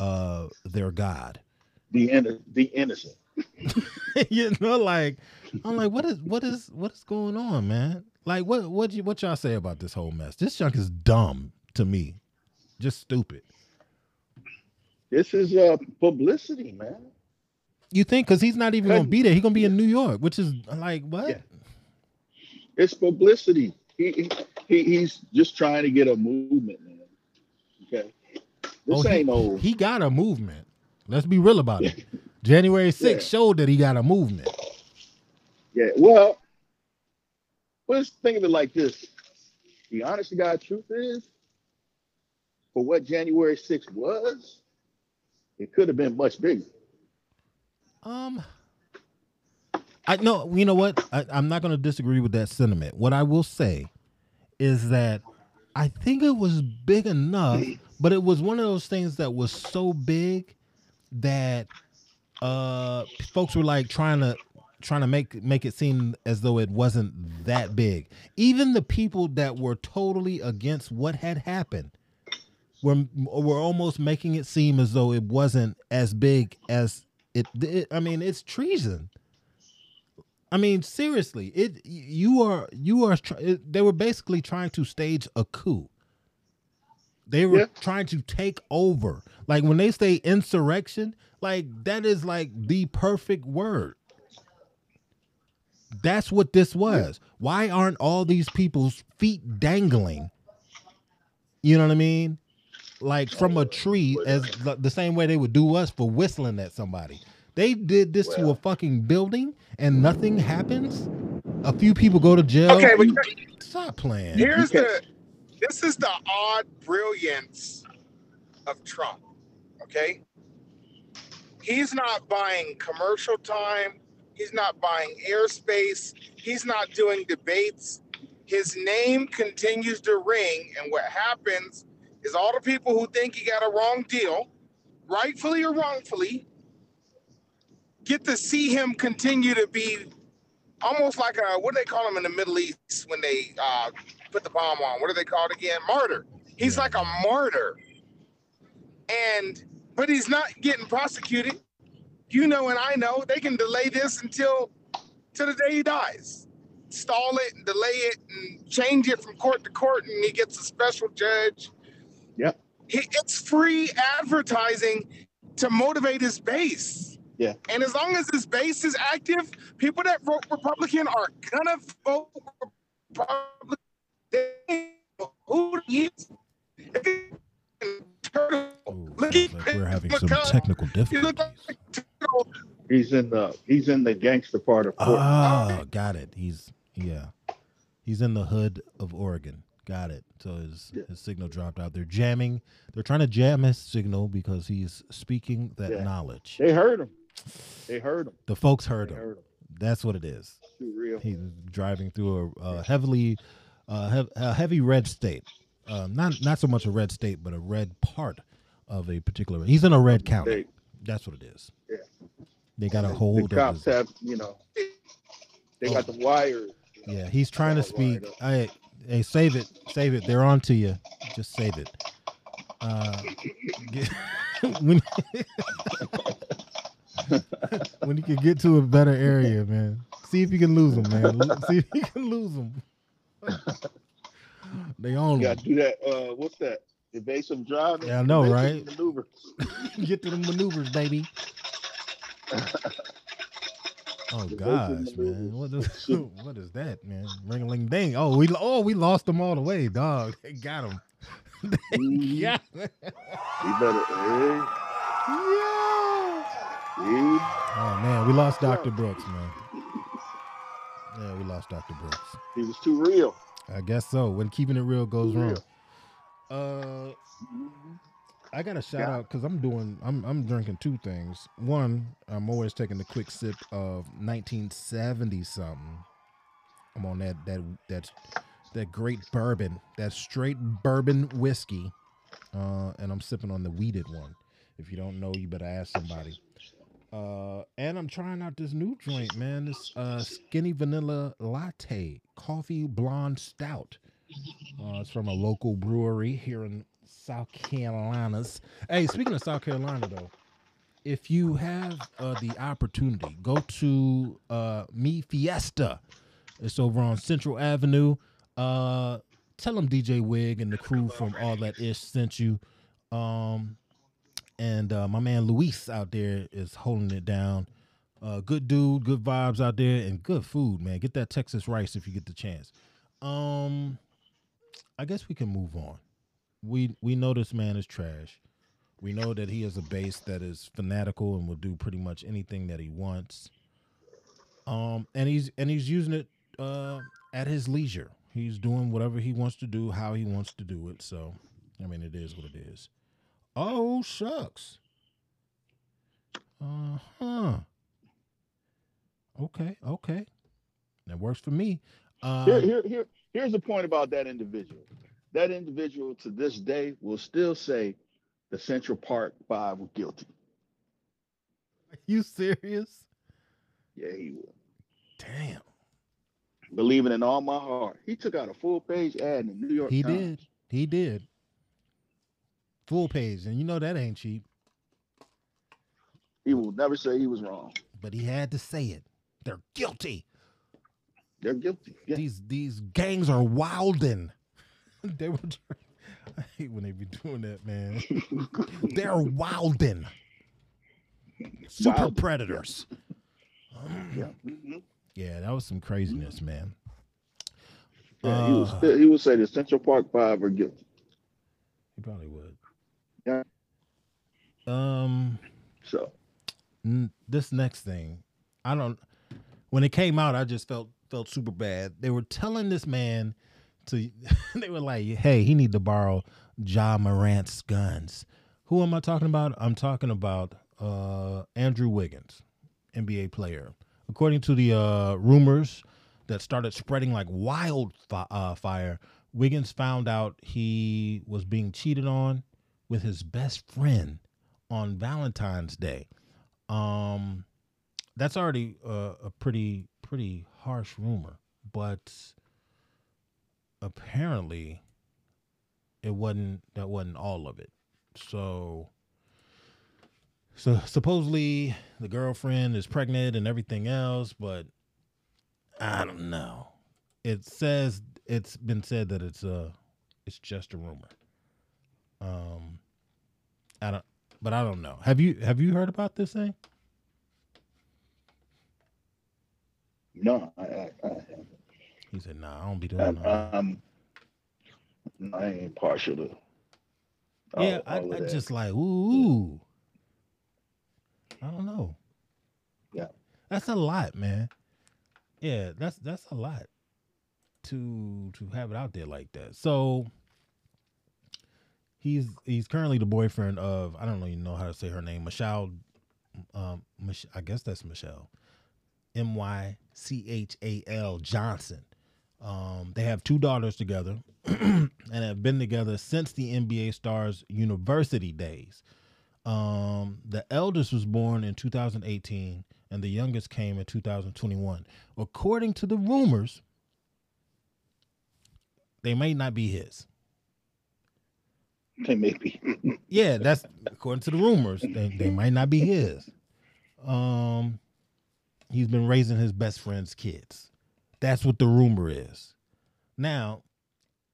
uh, their god. The inno- the innocent. you know, like I'm like, what is what is what is going on, man? Like, what what you what y'all say about this whole mess? This junk is dumb to me, just stupid. This is uh publicity, man. You think because he's not even gonna be there? He's gonna be in New York, which is like what? Yeah. It's publicity. He, he he he's just trying to get a movement, man. Okay. This Oh, he- ain't no He got a movement. Let's be real about it. January 6th Yeah. showed that he got a movement. Yeah, well, let's think of it like this. The honest to God truth is, for what January 6th was, it could have been much bigger. Um, I know. You know what? I, I'm not going to disagree with that sentiment. What I will say is that I think it was big enough, but it was one of those things that was so big that uh folks were like trying to trying to make make it seem as though it wasn't that big. Even the people that were totally against what had happened were were almost making it seem as though it wasn't as big as it, it I mean, it's treason. I mean, seriously, it you are you are they were basically trying to stage a coup. They were Yeah. trying to take over. Like when they say insurrection, like that is like the perfect word. That's what this was. Why aren't all these people's feet dangling? You know what I mean? Like from a tree, as the, the same way they would do us for whistling at somebody. They did this to a fucking building and nothing happens. A few people go to jail. Okay, but Stop playing. here's the this is the odd brilliance of Trump. Okay, he's not buying commercial time. He's not buying airspace. He's not doing debates. His name continues to ring, and what happens is all the people who think he got a wrong deal, rightfully or wrongfully, get to see him continue to be almost like a what do they call him in the Middle East when they uh, put the bomb on? What do they call it again? Martyr. He's like a martyr, and but he's not getting prosecuted. You know, and I know they can delay this until to the day he dies, stall it and delay it and change it from court to court, and he gets a special judge. Yep. He, it's free advertising to motivate his base. Yeah. And as long as his base is active, people that vote Republican are gonna vote Republican. They know Who he is. If you turtle, Ooh, look sounds at like we're having some technical difficulties. He's in the he's in the gangster part of Portland. Oh, got it. He's yeah. He's in the hood of Oregon. Got it. So his his signal dropped out. They're jamming. They're trying to jam his signal because he's speaking that Yeah. knowledge. they heard him. They heard him. The folks heard him. heard him. That's what it is. He's driving through a, a heavily, uh, hev- a heavy red state. Uh, not not so much a red state, but a red part of a particular. He's in a red county. That's what it is. Yeah. They got a the hold of cops his, have, you know, they got the wires. Yeah, he's trying to speak. up. Hey, save it, save it. They're on to you. Just save it. Uh, get, when, when you can get to a better area, man. See if you can lose them, man. See if you can lose them. they own You them. got to do that. Uh, what's that? Evasive driving. Yeah, I know, right? Maneuver. Get to the maneuvers, baby. Oh gosh, man. What is what is that, man? Ring a ling ding. Oh, we oh we lost them all the way, dog. They got him. Mhm. Yeah. You better. Hey, hey. Oh man, we lost Dr. Brooks, man. Yeah, we lost Dr. Brooks. He was too real. I guess so. When keeping it real goes Too wrong. real. Uh Mhm. I got a shout Yeah. out because I'm doing I'm I'm drinking two things. One, I'm always taking a quick sip of 1970 something. I'm on that that that that great bourbon, that straight bourbon whiskey, uh, and I'm sipping on the weeded one. If you don't know, you better ask somebody. Uh, and I'm trying out this new joint, man. This uh, skinny vanilla latte coffee blonde stout. Uh, it's from a local brewery here in South Carolinas. Hey, speaking of South Carolina, though, if you have uh, the opportunity, go to uh, Me Fiesta. It's over on Central Avenue. Uh, tell them DJ Wig and the crew from All That Ish sent you. Um, and uh, my man Luis out there is holding it down. Uh, good dude, good vibes out there, and good food, man. Get that Texas rice if you get the chance. Um, I guess we can move on. We we know this man is trash. We know that he has a base that is fanatical and will do pretty much anything that he wants. Um, and he's and he's using it uh at his leisure. He's doing whatever he wants to do, how he wants to do it. So, I mean, it is what it is. Oh shucks. Uh huh. Okay, okay. That works for me. Uh, Here, here, here, here's the point about that individual. That individual to this day will still say the Central Park Five were guilty. Are you serious? Yeah, he will. Damn. Believing in all my heart. He took out a full page ad in the New York Times. He Times. did. He did. Full page, and you know that ain't cheap. He will never say he was wrong. But he had to say it. They're guilty. They're guilty. Yeah. These these gangs are wildin'. they were I hate when they be doing that, man. They're wilding. Super Wild. predators. Yeah. Yeah, that was some craziness, man. Yeah, he, Uh, he would say the Central Park Five are guilty. He probably would. Yeah. Um, So n- this next thing, I don't. When it came out, I just felt felt super bad. They were telling this man to. they were like, "Hey, he need to borrow Ja Morant's guns." Who am I talking about? I'm talking about uh, Andrew Wiggins, NBA player. According to the uh, rumors that started spreading like wildfire, uh, fire, Wiggins found out he was being cheated on with his best friend on Valentine's Day. Um, that's already uh, a pretty pretty harsh rumor, but apparently it wasn't that wasn't all of it. So so supposedly the girlfriend is pregnant and everything else, but I don't know. It says it's been said that it's uh it's just a rumor. Um I don't but I don't know. Have you have you heard about this thing? no, I, I, I, He said, "Nah, I don't be doing I, that." I'm, I ain't partial to. all- yeah, I, all I that. just like ooh. I don't know. Yeah. that's a lot, man. Yeah, that's that's a lot to to have it out there like that. So he's he's currently the boyfriend of I don't even know how to say her name, Michelle. Um, Mich- I guess that's Michelle. M Y C H A L Johnson. Um, they have two daughters together and have been together since the NBA stars' university days. Um, the eldest was born in 2018 and the youngest came in 2021. According to the rumors, they may not be his. They may be. Yeah, that's according to the rumors. They, they might not be his. Um, he's been raising his best friend's kids. That's what the rumor is. Now,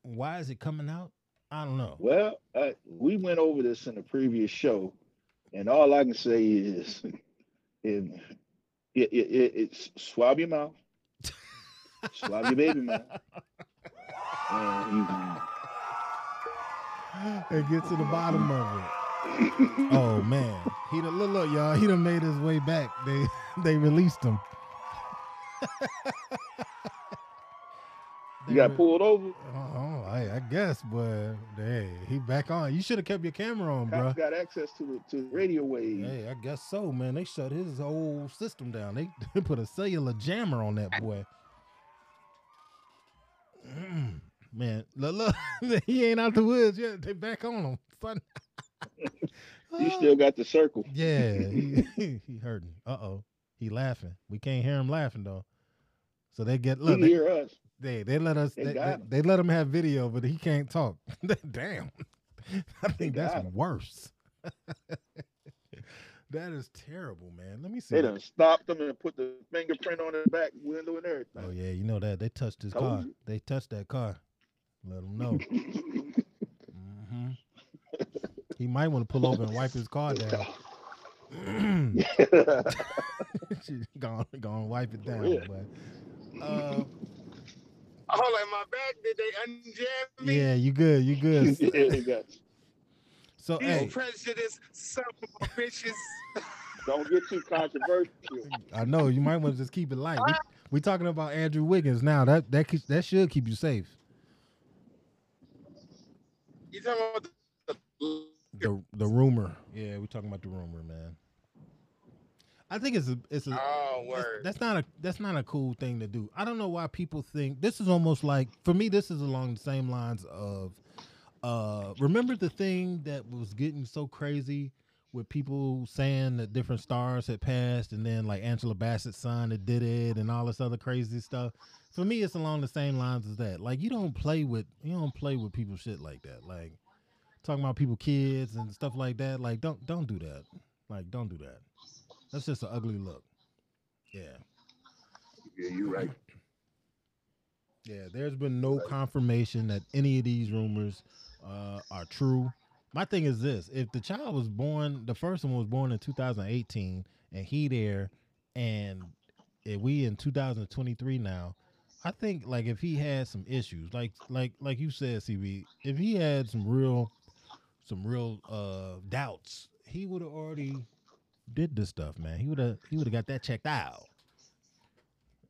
why is it coming out? I don't know. Well, uh, we went over this in the previous show, and all I can say is, in it, it, it, it's swab your mouth, swab your baby mouth, and you, and get to the bottom of it. Oh man, he done look, look, y'all. He done made his way back. They they released him. You got pulled over. Oh, I, I guess, but hey, he back on. You should have kept your camera on, bro. Got access to the to the radio waves. Hey, I guess so, man. They shut his whole system down. They, they put a cellular jammer on that boy. Mm, man, look, look, he ain't out the woods yet. They back on him. Son. You still got the circle. Yeah, he, he hurting. Uh oh, he laughing. We can't hear him laughing though. So they get look. They, hear us. they they let us. They They, they, they let him have video, but he can't talk. Damn, I think that's him. worse. that is terrible, man. Let me see. They done stopped him and put the fingerprint on the back window and everything. Oh yeah, you know that they touched his Told car. you. They touched that car. Let him know. hmm He might want to pull over and wipe his car down. She's gone, gone, wipe it down. Yeah. But uh, Oh, like my back, did they unjam me? yeah, you good, you good. yeah, they got you. So You hey, prejudice, son of a bitches. Don't get too controversial. I know you might want to just keep it light. We, we talking about Andrew Wiggins now. That that keep- that should keep you safe. You talking about the, The the rumor. Yeah, we talking about the rumor, man. I think it's a it's a oh word? That's not a that's not a cool thing to do. I don't know why people think this is almost like for me. This is along the same lines of, uh, remember the thing that was getting so crazy with people saying that different stars had passed, and then like Angela Bassett's son that did it, and all this other crazy stuff. For me, it's along the same lines as that. Like you don't play with you don't play with people shit like that. Like talking about people kids and stuff like that. Like don't don't do that. Like don't do that. That's just an ugly look. Yeah. Yeah, you're right. Yeah, there's been no confirmation that any of these rumors uh, are true. My thing is this: if the child was born, the first one was born in 2018, and he there, and if we in 2023 now, I think like if he had some issues, like like like you said, CB, if he had some real some real uh doubts, he would have already did this stuff, man. He would have he would have got that checked out.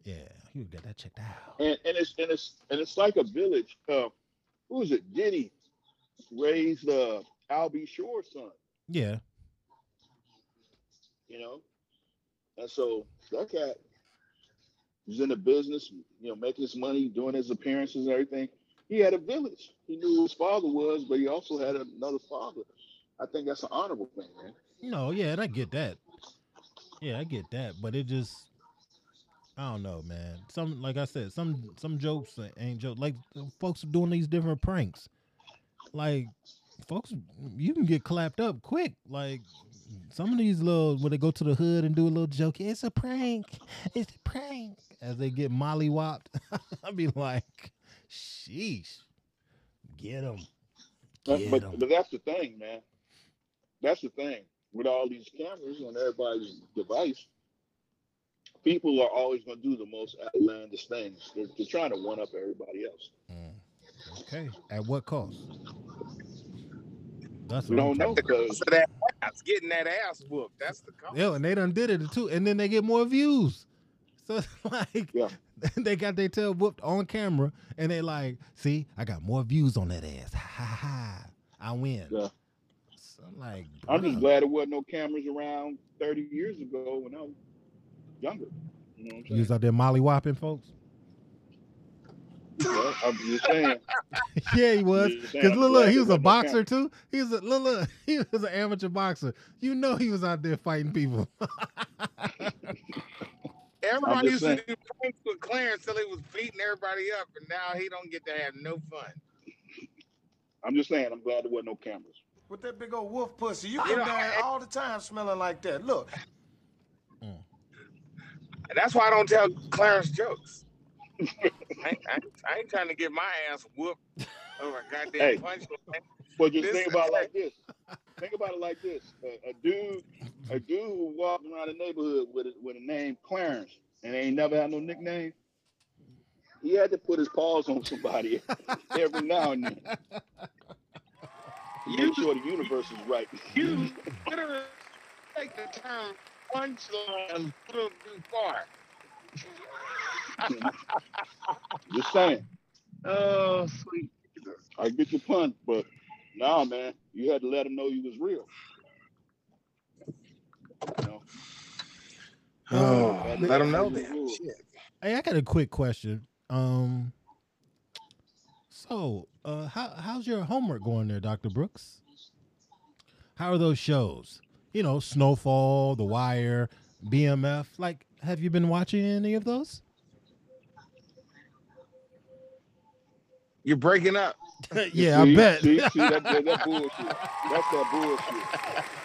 Yeah, he would have got that checked out. And and it's and it's and it's like a village. Uh, who is it? Diddy raised uh Al B. Sure's son. Yeah, You know, and so that cat was in the business, you know, making his money, doing his appearances and everything. He had a village. He knew who his father was, but he also had another father. I think that's an honorable thing, man. No, yeah, and I get that. Yeah, I get that, but it just I don't know, man. Some like I said, some some jokes ain't joke. Like folks are doing these different pranks. Like folks, you can get clapped up quick. Like some of these little when they go to the hood and do a little joke, it's a prank, it's a prank. As they get mollywopped, I'd be like, sheesh, get them, But, get but, but that's the thing, man. That's the thing. With all these cameras on everybody's device, people are always going to do the most outlandish things. They're, they're trying to one up everybody else. Mm. Okay, at what cost? That's We what I'm don't know because cost that ass, getting that ass whooped. That's the cost. Yeah, and they done did it too, and then they get more views. So like Yeah. they got their tail whooped on camera, and they like, see, I got more views on that ass. Ha ha ha! I win. Yeah. So I'm like, I'm just glad there wasn't no cameras around 30 years ago when I was younger. You know what I'm You saying? was out there mollywhopping folks. Well, I'm just saying. yeah, he was. Cause look, look, he was a boxer too. He was a look, look, he was an amateur boxer. You know, he was out there fighting people. Everybody just used to do pranks with Clarence till he was beating everybody up, and now he don't get to have no fun. I'm just saying. I'm glad there wasn't no cameras. With that big old wolf pussy, you You come know, down all the time smelling like that. Look, And that's why I don't tell Clarence jokes. I, ain't, I, I ain't trying to get my ass whooped over a goddamn Hey. punchline. But just This- think about it like this. Think about it like this: a, a dude, a dude who walked around the neighborhood with a, with a name Clarence and ain't never had no nickname. He had to put his paws on somebody every now and then. To Make sure the universe is right. You better take the term punchline a little too far. Just saying. Oh, sweet Jesus. I get your pun, but nah, man, you had to let him know you was real. You know? Oh, Had let him him know you was that. Hey, I got a quick question. Um, so, uh, how how's your homework going there, Doctor Brooks? How are those shows? You know, Snowfall, The Wire, BMF. Like, have you been watching any of those? You're breaking up. yeah, I bet. See, see that, that, that bullshit. That's that bullshit.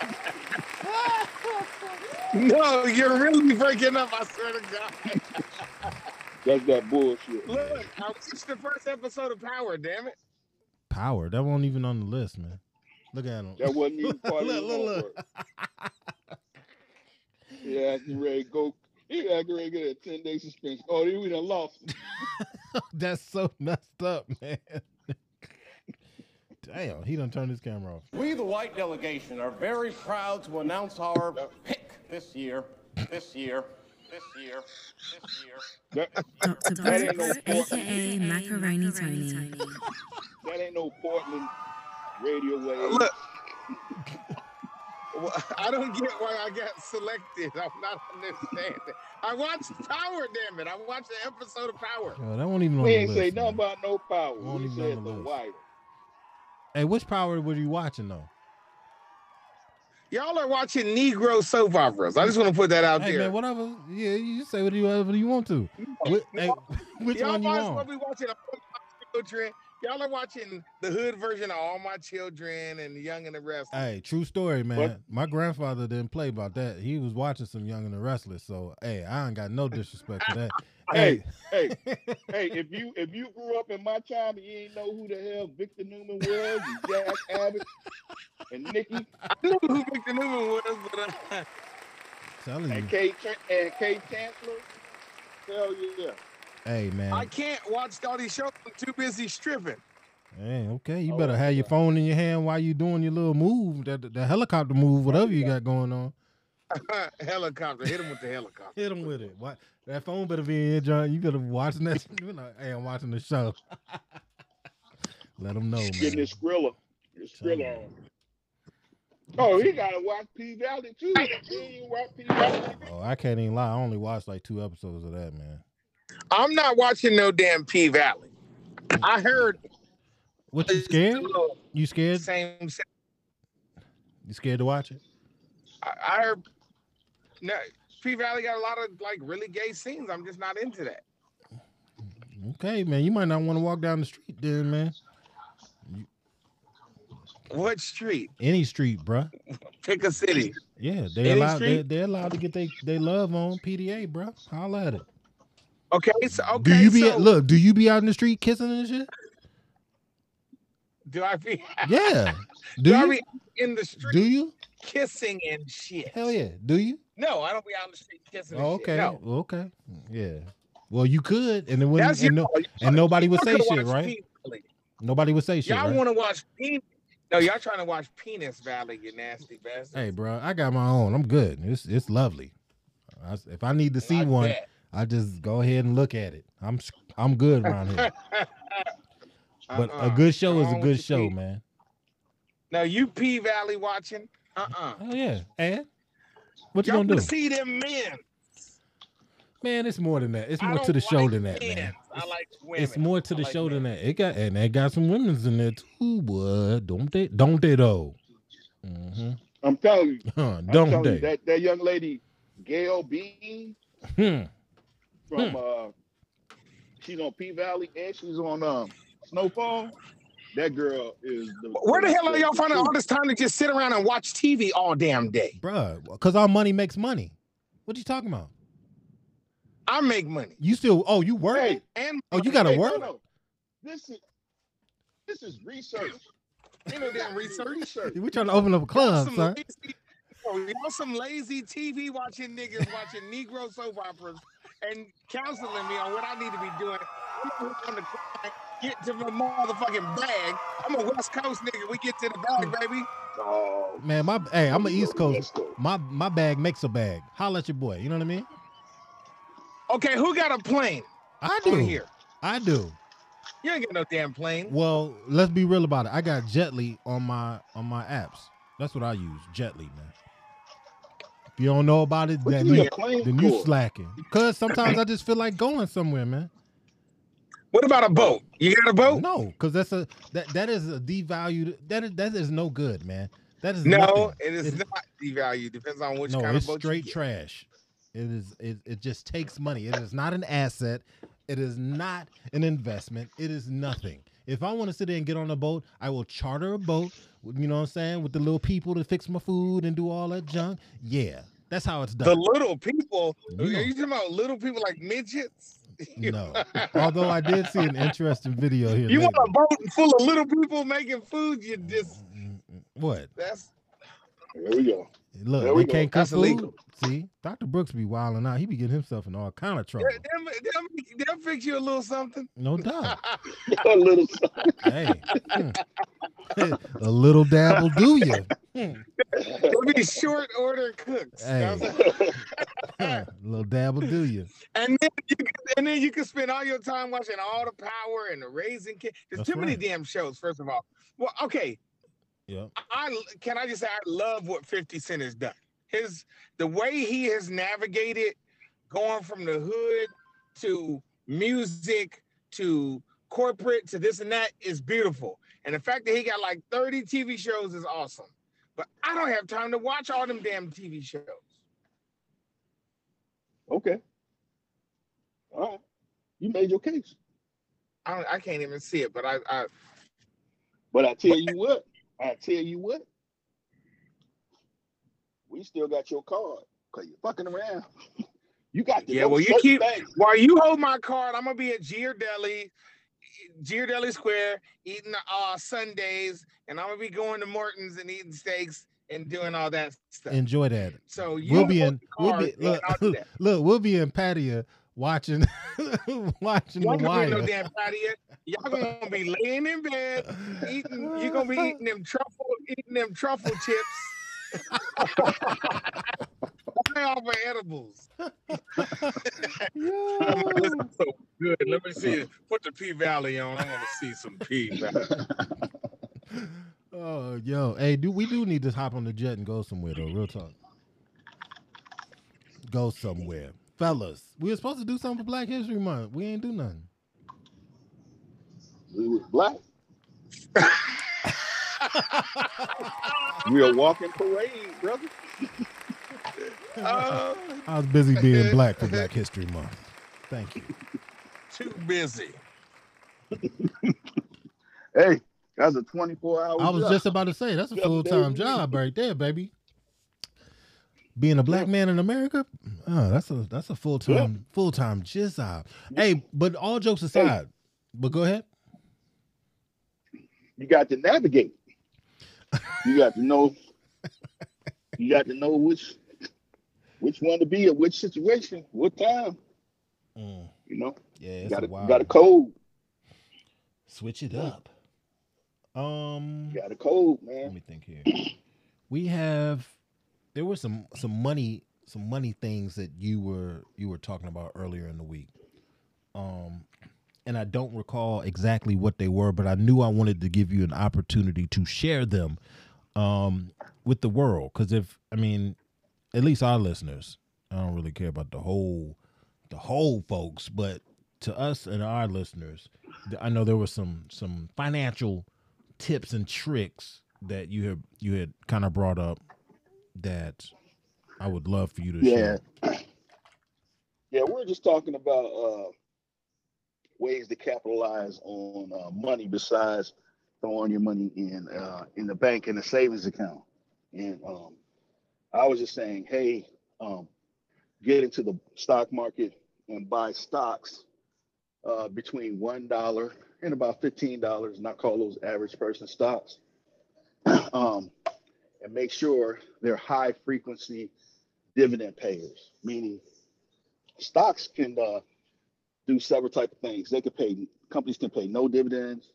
No, you're really breaking up. I swear to God. That's that bullshit. Look, I watched the first episode of Power. Damn it. Power. That wasn't even on the list, man. Look at him. That wasn't even part of Look, his look, look. homework. He acting ready to go. He acting ready to get a 10 day suspension. Oh, we done lost. That's so messed up, man. Damn, he done turned his camera off. We, the white delegation, are very proud to announce our pick this year, this year, this year, this year. That, Dr. That Brooks, no aka Macaroni Tony. that ain't no Portland radio wave. Look. Well, I don't get why I got selected. I'm not understanding. I watched Power, damn it. I watched an episode of Power. Yo, that won't even on We the ain't list. say man. nothing about no power. Won't We even said on the the list. wire. Hey, which power were you watching though? Y'all are watching Negro soap operas. I just want to put that out Hey there. man, whatever. Yeah, you say whatever you, want to. Wh- hey, which Y'all one you might as well be watching a children y'all are watching the hood version of All My Children and Young and the Restless. Hey, true story, man. My grandfather didn't play about that. He was watching some Young and the Restless. So, hey, I ain't got no disrespect to that. Hey, hey, hey! If you if you grew up in my time and you ain't know who the hell Victor Newman was, and Jack Abbott, and Nikki, I knew who Victor Newman was, but uh, telling you. and Kate Chan- and Kate Chancellor, hell yeah! Hey, man. I can't watch all these shows. I'm too busy stripping. Hey, okay. You Oh, better have your phone in your hand while you doing your little move, that the helicopter move, whatever you got going on. helicopter. Hit him with the helicopter. Hit them with it. What? That phone better be in your joint. You better be watching that. You know, hey, I'm watching the show. Let them know, Getting man. his Skrilla, his Tell Skrilla on. Oh, he gotta watch P Valley too. He watch P Valley. Oh, I can't even lie. I only watched like two episodes of that, man. I'm not watching no damn P Valley. I heard What you scared? You scared? Same. You scared to watch it? I, I heard. No, P Valley got a lot of like really gay scenes. I'm just not into that. Okay, man. You might not want to walk down the street then, man. What street? Any street, bruh. Pick a city. Yeah, they Any allowed they they allowed to get they they love on PDA, bruh. Holla at it. Okay, so okay. do you be so look? Do you be out in the street kissing and shit? Do I be? Yeah. Do, Do I you? be in the street Do you? kissing and shit? Hell yeah. Do you? No, I don't be out in the street kissing. and Oh, shit. okay. No. Okay. Yeah. Well, you could, and then when and, your no, and nobody would say shit, right? Nobody would say shit, Y'all right? want to watch penis? No, y'all trying to watch Penis Valley, you nasty bastard. Hey, bro, I got my own. I'm good. It's it's lovely. I, if I need to see I one, bet. I just go ahead and look at it. I'm s- I'm good around here. But a Uh-uh. good show is a good show, P- man. Now you P Valley watching? Uh-uh. Oh yeah. And what you Y'all gonna do? see them men. Man, it's more than that. It's more to don't the show than that, men. man. I like women. It's more to the like show than that. It got and they got some women's in there too, boy. Don't they? Don't they though? hmm I'm telling you, Huh, I'm don't telling they? you that that young lady, Gail Bean Hmm. From uh, she's on P Valley and she's on um Snowfall. That girl is the. Where the hell are y'all finding truth. all this time to just sit around and watch TV all damn day? Bruh, because our money makes money. What you talking about? I make money. You still? Oh, you work? Hey, And Oh, you got to hey, work? no. This is this is research. Ain't no damn research. research. We trying to open up a club, son. lazy, oh, y'all some lazy TV watching niggas watching Negro soap operas and counseling me on what I need to be doing. I'm on the get to my motherfucking bag. I'm a West Coast nigga. We get to the bag, baby. Oh, Man, my hey, I'm an East Coast. My my bag makes a bag. Holla at your boy. You know what I mean? Okay, who got a plane I do. here? I do. You ain't got no damn plane. Well, let's be real about it. I got Jetly on my on my apps. That's what I use. Jetly, man. You don't know about it, What then you you, need a plane then you slacking. Cause sometimes I just feel like going somewhere, man. What about a boat? You got a boat? No, because that's a that that is a devalued. That is that is no good, man. That is No, nothing. it is not devalued. Depends on which no, kind it's of boat straight trash. It is. It, it just takes money. It is not an asset. It is not an investment. It is nothing. If I want to sit there and get on a boat, I will charter a boat. You know what I'm saying? With the little people to fix my food and do all that junk. Yeah, that's how it's done. The little people. You are you talking about little people like midgets? no. Although I did see an interesting video here. You want a boat full of little people making food? You mm, just mm, mm. what? that's There we go. Look, There we they go. can't cook That's food. illegal. See, Dr. Brooks be wilding out. He be getting himself in all kind of trouble. they'll, they'll, they'll fix you a little something. No doubt. a little. hey, hmm. a little dab will do you. Be short order cooks. Hey. A little dab will do you. And then you can, and then you can spend all your time watching all the power and the raising kids. There's That's too many damn shows. First of all, well, okay. Yeah. I can I just say I love what 50 Cent has done. His the way he has navigated going from the hood to music to corporate to this and that is beautiful. And the fact that he got like 30 TV shows is awesome. But I don't have time to watch all them damn TV shows. Okay. All right. You made your case. I, don't, I can't even see it, but I, I But I tell you what, I tell you what, we still got your card because you're fucking around. you got to yeah. Well, you keep things. while you hold my card. I'm gonna be at Ghirardelli, Ghirardelli Square, eating uh Sundays, and I'm gonna be going to Morton's and eating steaks and doing all that stuff. Enjoy that. so We'll be in. We'll be look. Look, we'll be in Patia watching watching Y'all the in no damn patio. Y'all gonna be laying in bed eating. You're gonna be eating them truffle, eating them truffle chips. Buy off of edibles. Oh, this is so good. Let me see. Put the P Valley on. I want to see some P Valley. Oh, yo, hey, do we do need to hop on the jet and go somewhere though? Real talk. Go somewhere, fellas. We were supposed to do something for Black History Month. We ain't do nothing. We was black. we are walking parade, brother. Uh, I was busy being black for Black History Month. Thank you. too busy. Hey, that's a 24 hour I was job. just about to say that's a full time job right there, baby. Being a black man in America, oh, that's a that's a full time full time job. Hey, but all jokes aside, but go ahead. you got to navigate. You got to know. You got to know which which one to be in which situation, what time. Mm, You know, yeah, you it's got a to wild. got a code. Switch it up. Um, You got a code, man. let me think here. We have there were some some money some money things that you were you were talking about earlier in the week. Um and I don't recall exactly what they were, but I knew I wanted to give you an opportunity to share them um with the world cuz if I mean at least our listeners, I don't really care about the whole the whole folks, but to us and our listeners, I know there were some some financial tips and tricks that you had you had kind of brought up that I would love for you to Yeah. share. Yeah, we're just talking about uh, ways to capitalize on uh, money besides throwing your money in uh, in the bank in the savings account. And um, I was just saying, hey, um, get into the stock market and buy stocks uh, between one dollar and about fifteen dollars, and I call those average person stocks. um, and make sure they're high frequency dividend payers, meaning stocks can uh, do several type of things. They can pay companies can pay no dividends.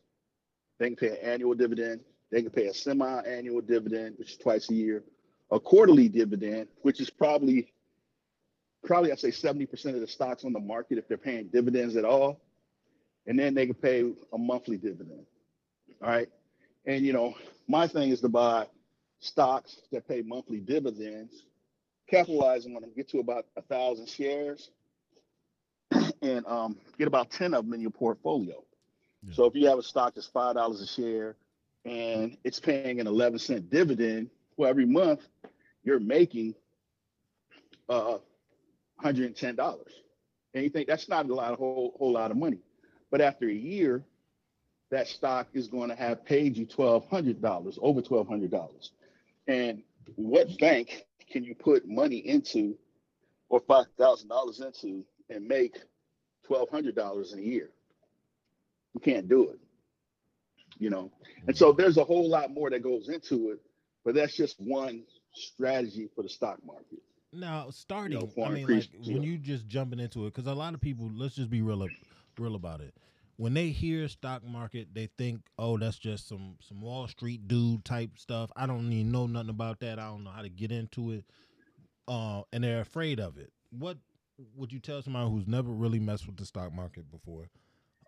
They can pay an annual dividend. They can pay a semi-annual dividend, which is twice a year, a quarterly dividend, which is probably probably I'd say 70% of the stocks on the market if they're paying dividends at all. And then they can pay a monthly dividend. All right. And you know, my thing is to buy stocks that pay monthly dividends, capitalize on them, get to about a thousand shares, and um, get about 10 of them in your portfolio. Yeah. So if you have a stock that's five dollars a share and it's paying an 11 cent dividend, well, every month you're making uh, $110. And you think that's not a lot, a whole, whole lot of money. But after a year, that stock is going to have paid you $1,200, over $1,200. And what bank can you put money into or $5,000 into and make $1,200 in a year? You can't do it, you know? And so there's a whole lot more that goes into it, but that's just one strategy for the stock market. Now, starting, I mean, like when you just jumping into it, because a lot of people, let's just be real, real about it. When they hear stock market, they think, "Oh, that's just some some Wall Street dude type stuff." I don't even know nothing about that. I don't know how to get into it, uh, and they're afraid of it. What would you tell somebody who's never really messed with the stock market before?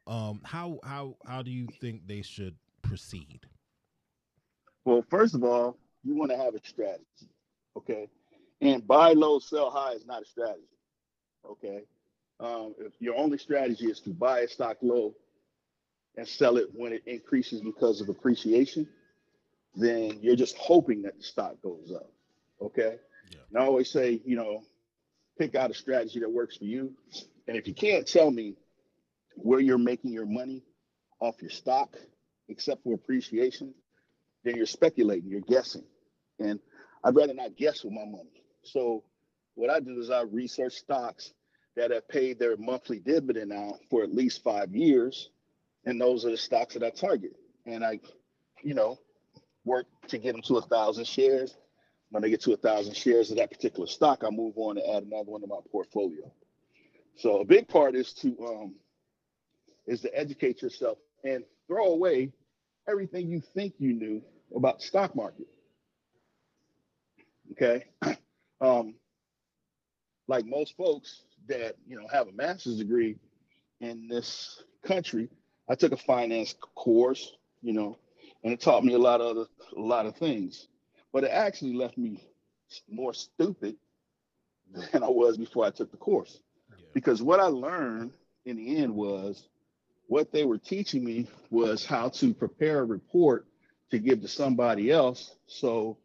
Um, how how how do you think they should proceed? Well, first of all, you want to have a strategy, okay? And buy low, sell high is not a strategy, okay? Um, if your only strategy is to buy a stock low and sell it when it increases because of appreciation, then you're just hoping that the stock goes up, okay? Yeah. And I always say, you know, pick out a strategy that works for you. And if you can't tell me where you're making your money off your stock, except for appreciation, then you're speculating, you're guessing. And I'd rather not guess with my money. So what I do is I research stocks that have paid their monthly dividend out for at least five years. And those are the stocks that I target. And I, you know, work to get them to a thousand shares. When I get to a thousand shares of that particular stock, I move on to add another one to my portfolio. So a big part is to um, is to educate yourself and throw away everything you think you knew about the stock market. Okay, um, like most folks that you know have a master's degree in this country, I took a finance course, you know, and it taught me a lot of other, a lot of things, but it actually left me more stupid than I was before I took the course. Because what I learned in the end was what they were teaching me was how to prepare a report to give to somebody else so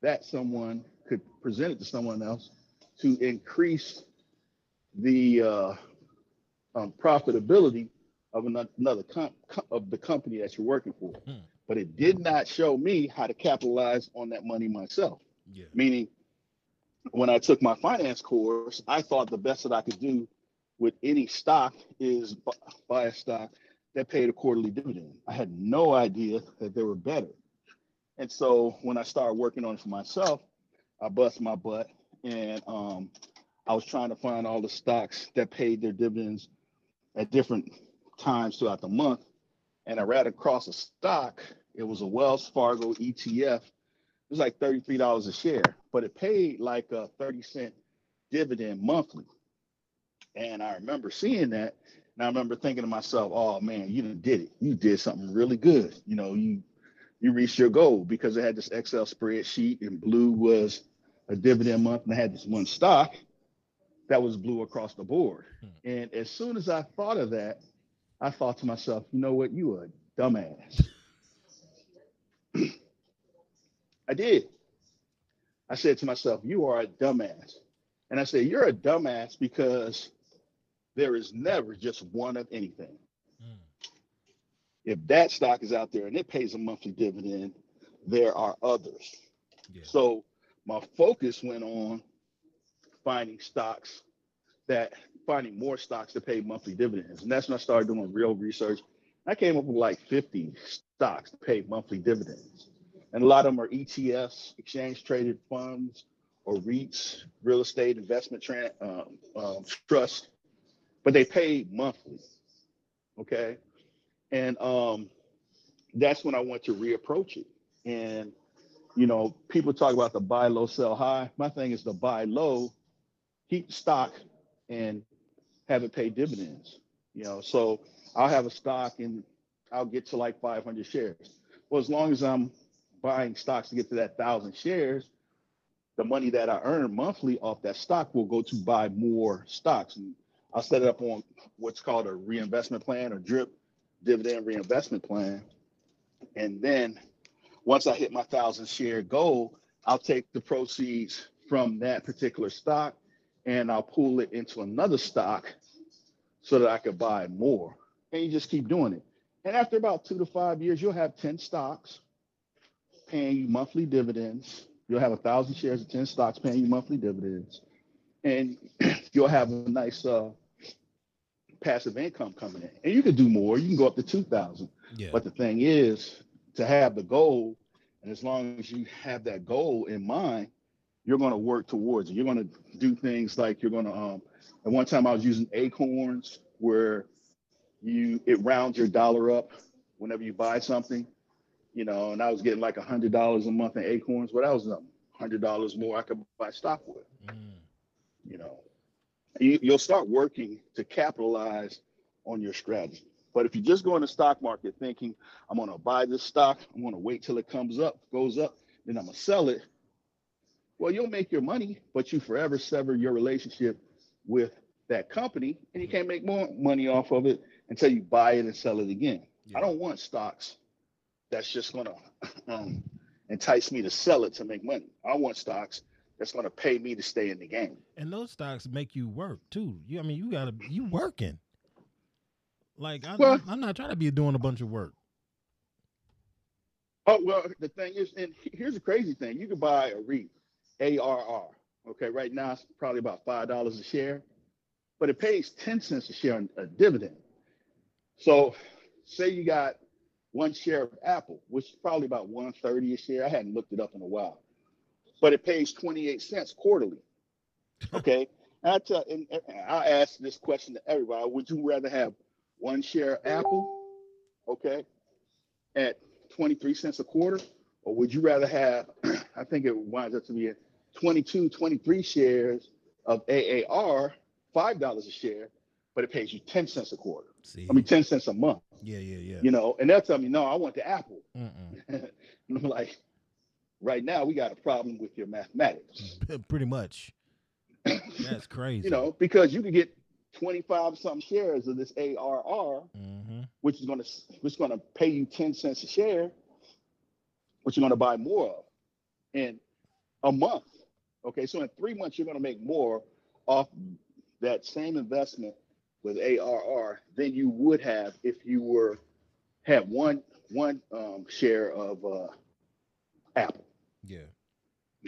that someone could present it to someone else to increase the uh, um, profitability of another com- co- of the company that you're working for. But it did not show me how to capitalize on that money myself. Yeah. Meaning, when I took my finance course, I thought the best that I could do with any stock is buy a stock that paid a quarterly dividend. I had no idea that they were better. And so when I started working on it for myself, I bust my butt and um, I was trying to find all the stocks that paid their dividends at different times throughout the month. And I ran across a stock. It was a Wells Fargo ETF. It was like $33 a share, but it paid like a 30 cent dividend monthly. And I remember seeing that. And I remember thinking to myself, oh man, you did it. You did something really good. You know, you you reached your goal because it had this Excel spreadsheet and blue was a dividend month and I had this one stock that was blue across the board. Hmm. And as soon as I thought of that, I thought to myself, you know what, you a dumbass. I did. I said to myself, you are a dumbass. And I said, you're a dumbass because there is never just one of anything. If that stock is out there and it pays a monthly dividend, there are others. Yeah. So my focus went on finding stocks that finding more stocks that pay monthly dividends. And that's when I started doing real research. I came up with like 50 stocks that pay monthly dividends. And a lot of them are ETFs, exchange traded funds, or REITs, real estate investment tran um, um, trust, but they pay monthly. Okay. And um, that's when I went to reapproach it. And, you know, people talk about the buy low, sell high. My thing is to buy low, keep the stock, and have it pay dividends. You know, so I'll have a stock and I'll get to like 500 shares. Well, as long as I'm buying stocks to get to that thousand shares, the money that I earn monthly off that stock will go to buy more stocks. And I'll set it up on what's called a reinvestment plan or drip dividend reinvestment plan. And then once I hit my thousand share goal, I'll take the proceeds from that particular stock and I'll pull it into another stock so that I could buy more. And you just keep doing it. And after about two to five years, you'll have 10 stocks paying you monthly dividends. You'll have a thousand shares of 10 stocks paying you monthly dividends. And you'll have a nice uh, passive income coming in. And you can do more. You can go up to 2,000. Yeah. But the thing is, to have the goal, and as long as you have that goal in mind, you're going to work towards it. You're going to do things like you're going to. Um, at one time, I was using Acorns, where you it rounds your dollar up whenever you buy something, you know. And I was getting like a hundred dollars a month in Acorns. Well, that was a hundred dollars more I could buy stock with, you know. You, you'll start working to capitalize on your strategy. But if you just go in the stock market thinking, I'm going to buy this stock, I'm going to wait till it comes up, goes up, then I'm going to sell it. Well, you'll make your money, but you forever sever your relationship with that company and you can't make more money off of it until you buy it and sell it again. I don't want stocks that's just going to um, entice me to sell it to make money. I want stocks that's going to pay me to stay in the game. And those stocks make you work too. You, I mean, you gotta you working. Like I'm, Well- I'm not trying to be doing a bunch of work. Oh well, the thing is, and here's the crazy thing: you can buy a REIT, ARR. Okay, right now it's probably about five dollars a share, but it pays ten cents a share on a dividend. So, say you got one share of Apple, which is probably about one thirty a share. I hadn't looked it up in a while, but it pays twenty eight cents quarterly. Okay, and I tell, and, and I ask this question to everybody: Would you rather have one share of Apple, okay, at 23 cents a quarter, or would you rather have, I think it winds up to be 22, 23 shares of AAR, $5 a share, but it pays you 10 cents a quarter. See, I mean, 10 cents a month, yeah, yeah, yeah. you know, and they'll tell me, no, I want the Apple. And I'm like, right now we got a problem with your mathematics, Pretty much. That's crazy. you know, because you can get 25 some shares of this ARR hmm which is going to which is going to pay you 10 cents a share which you're going to buy more of in a month okay so in three months you're going to make more off that same investment with arr than you would have if you were had one one um, share of uh, apple Yeah.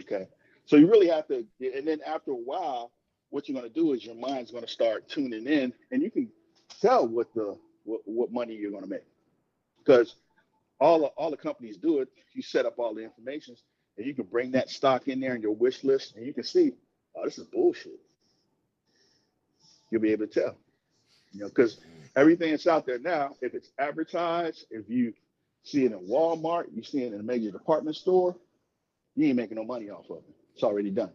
Okay. So you really have to, and then after a while, what you're going to do is your mind's going to start tuning in, and you can tell what the what, what money you're going to make, because all the, all the companies do it. You set up all the information, and you can bring that stock in there in your wish list, and you can see, oh, this is bullshit. You'll be able to tell, you know, because everything that's out there now, if it's advertised, if you see it in Walmart, you see it in a major department store, you ain't making no money off of it. It's already done.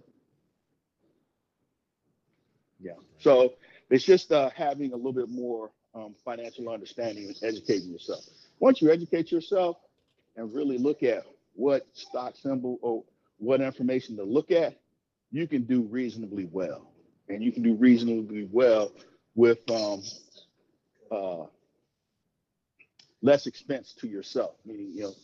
Yeah. So it's just uh, having a little bit more um, financial understanding and educating yourself. Once you educate yourself and really look at what stock symbol or what information to look at, you can do reasonably well. And you can do reasonably well with um, uh, less expense to yourself, meaning, you know,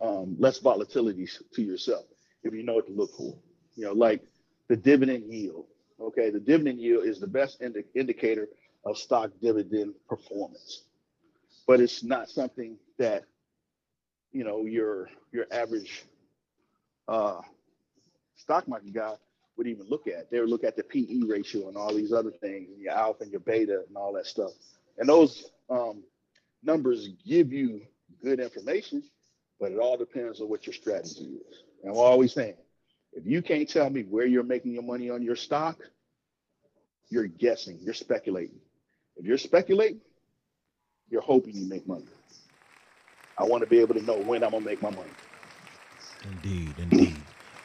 um, less volatility to yourself if you know what to look for. You know, like the dividend yield. Okay, the dividend yield is the best indi- indicator of stock dividend performance, but it's not something that you know your your average uh, stock market guy would even look at. They would look at the PE ratio and all these other things, and your alpha and your beta and all that stuff. And those um, numbers give you good information, but it all depends on what your strategy is. And I'm always saying, if you can't tell me where you're making your money on your stock, you're guessing, you're speculating. If you're speculating, you're hoping you make money. I want to be able to know when I'm gonna make my money. Indeed, indeed.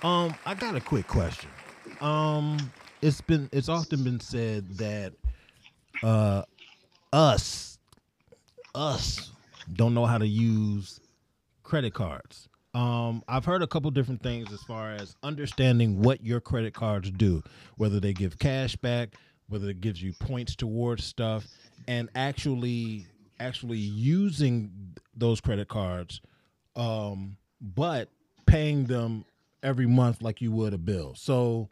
Um, I got a quick question. Um, it's been it's often been said that uh us us don't know how to use credit cards. Um, I've heard a couple different things as far as understanding what your credit cards do, whether they give cash back, whether it gives you points towards stuff, and actually actually using those credit cards, um, but paying them every month like you would a bill. So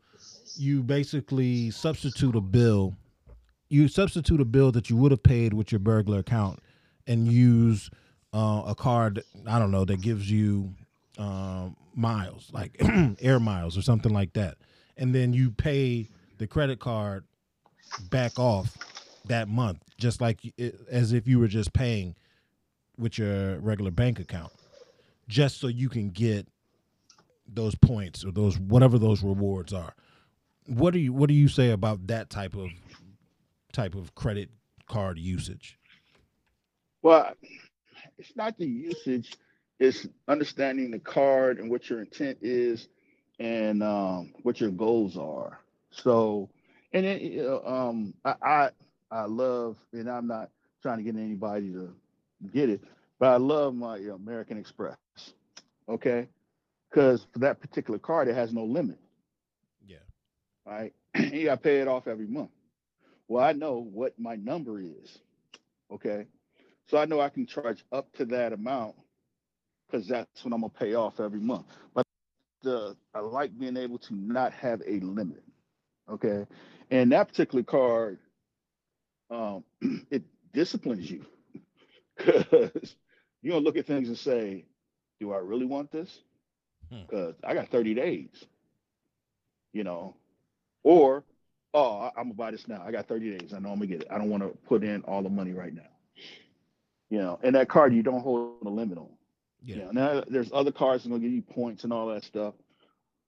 you basically substitute a bill, you substitute a bill that you would have paid with your burglar account and use uh, a card, I don't know, that gives you um, miles, like air miles or something like that. And then you pay the credit card back off that month, just like as if you were just paying with your regular bank account, just so you can get those points or those whatever those rewards are. What do you what do you say about that type of type of credit card usage? Well, it's not the usage, it's understanding the card and what your intent is and um, what your goals are. So, and it, um, I, I I love, and I'm not trying to get anybody to get it, but I love my uh, American Express. Okay, because for that particular card, it has no limit. Yeah. Right, you got to pay it off every month. Well, I know what my number is. Okay, so I know I can charge up to that amount because that's what I'm gonna pay off every month. But the I like being able to not have a limit. Okay. And that particular card, um, it disciplines you because you're gonna look at things and say, "Do I really want this?" Hmm. Because I got 30 days, you know, or oh, I'm gonna buy this now. I got 30 days. I know I'm gonna get it. I don't want to put in all the money right now, you know. And that card you don't hold a limit on. Yeah. You know, now there's other cards that gonna give you points and all that stuff,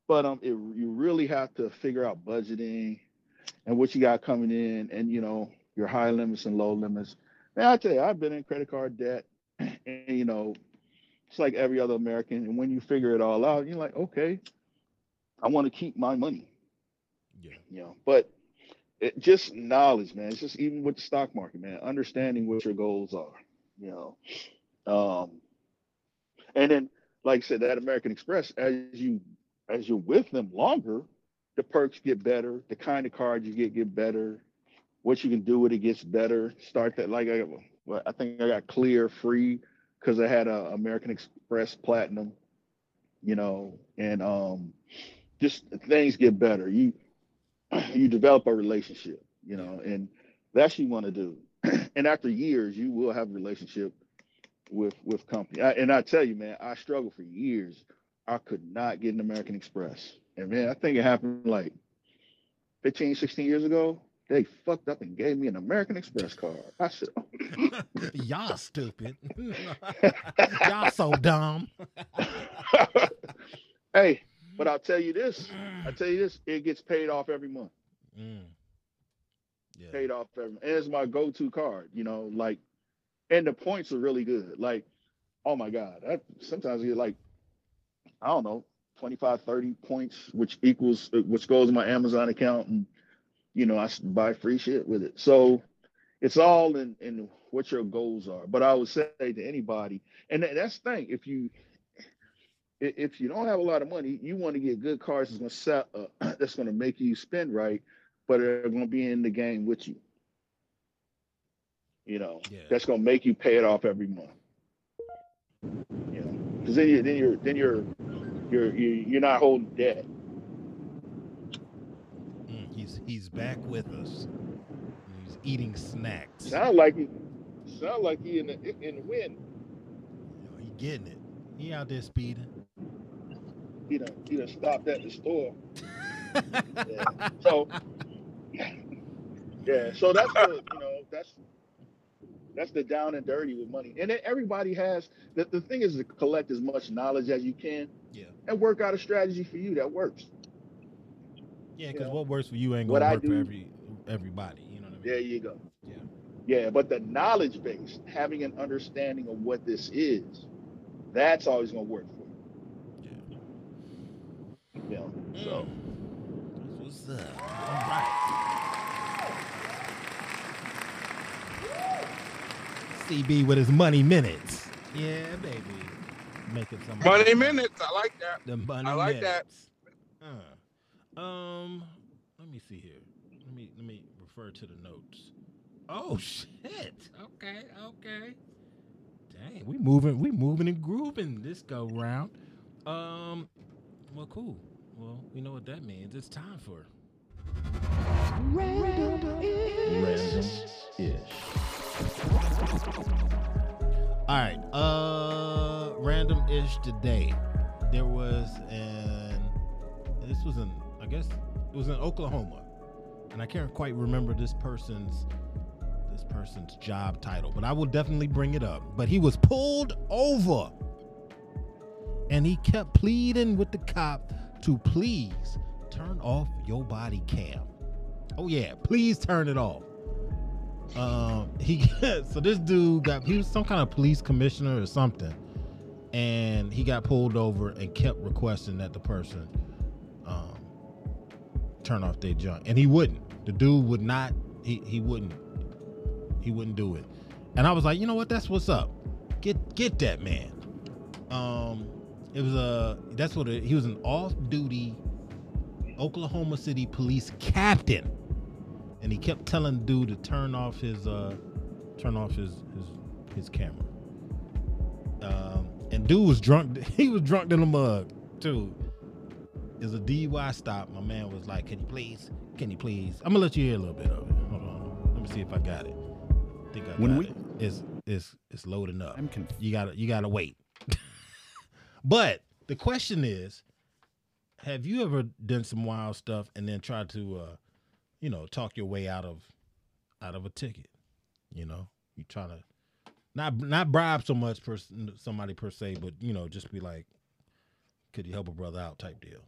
but um, it, you really have to figure out budgeting and what you got coming in, and you know your high limits and low limits. Man, I tell you, I've been in credit card debt, and you know, it's like every other American. And when you figure it all out, you're like, okay, I want to keep my money, Yeah. you know. But it just knowledge, man. It's just even with the stock market, man. Understanding what your goals are, you know. Um, and then, like I said, that American Express, as you as you're with them longer, the perks get better. The kind of cards you get get better. What you can do with it gets better. Start that like I, well, I think I got clear free because I had a American Express Platinum, you know, and um, just things get better. You you develop a relationship, you know, and that's what you want to do. And after years, you will have a relationship with with company. I, and I tell you, man, I struggled for years. I could not get an American Express. And man, I think it happened like 15, 16 years ago. They fucked up and gave me an American Express card. I said, Y'all stupid. Y'all so dumb. hey, but I'll tell you this. I tell you this, it gets paid off every month. Mm. Yeah. Paid off every. And it's my go-to card, you know, like and the points are really good. Like, oh my God. I sometimes you get like, I don't know, 25, 30 points, which equals which goes in my Amazon account and you know, i buy free shit with it. So it's all in in what your goals are. But I would say to anybody, and tha- that's the thing, if you if you don't have a lot of money, you want to get good cars that's gonna set, uh, that's gonna make you spend right, but are gonna be in the game with you. You know, Yeah. that's gonna make you pay it off every month. You know, because then you then you're then you're you're you- you're not holding debt. Mm, he's he's back with us. He's eating snacks. Sound like he sound like he in the in the wind. He getting it. He out there speeding. He done he done stopped at the store. Yeah. So yeah, so that's the you know that's that's the down and dirty with money. And then everybody has the, the thing is to collect as much knowledge as you can Yeah. and work out a strategy for you that works. Yeah, because what works for you ain't gonna I work for do- every everybody. You know what I mean? There you go. Yeah. Yeah, but the knowledge base, having an understanding of what this is, that's always gonna work for you. Yeah. You know, so Mm. That's what's up. All right. CB with his money minutes. Yeah, baby. Making some Money minutes. I like that. The money I like that. minutes. Uh, um, let me see here. Let me let me refer to the notes. Oh shit. Okay, okay. Dang, we moving, we moving and grooving this go round. Um, well, cool. Well, we know what that means. It's time for random ish. All right. Uh, random ish today. There was an. This was in. I guess it was in Oklahoma, and I can't quite remember this person's this person's job title, but I will definitely bring it up. But he was pulled over, and he kept pleading with the cop to please turn off your body cam. Oh yeah, please turn it off. Um, he so this dude got he was some kind of police commissioner or something, and he got pulled over and kept requesting that the person um turn off their junk, and he wouldn't. The dude would not. He he wouldn't. He wouldn't do it, and I was like, you know what? That's what's up. Get get that man. Um, it was a that's what it, he was an off-duty Oklahoma City police captain and he kept telling dude to turn off his uh turn off his his his camera. Um, and dude was drunk. He was drunk in the mug too. Is a DUI stop. My man was like, "Can you please? Can you please? I'm gonna let you hear a little bit of it. Hold on. Let me see if I got it. I think I When got we- it. It's it's it's loading up. I'm You gotta you gotta wait. But the question is, have you ever done some wild stuff and then tried to uh, you know, talk your way out of out of a ticket? You know, you try to not not bribe so much per somebody per se, but you know, just be like, could you help a brother out type deal.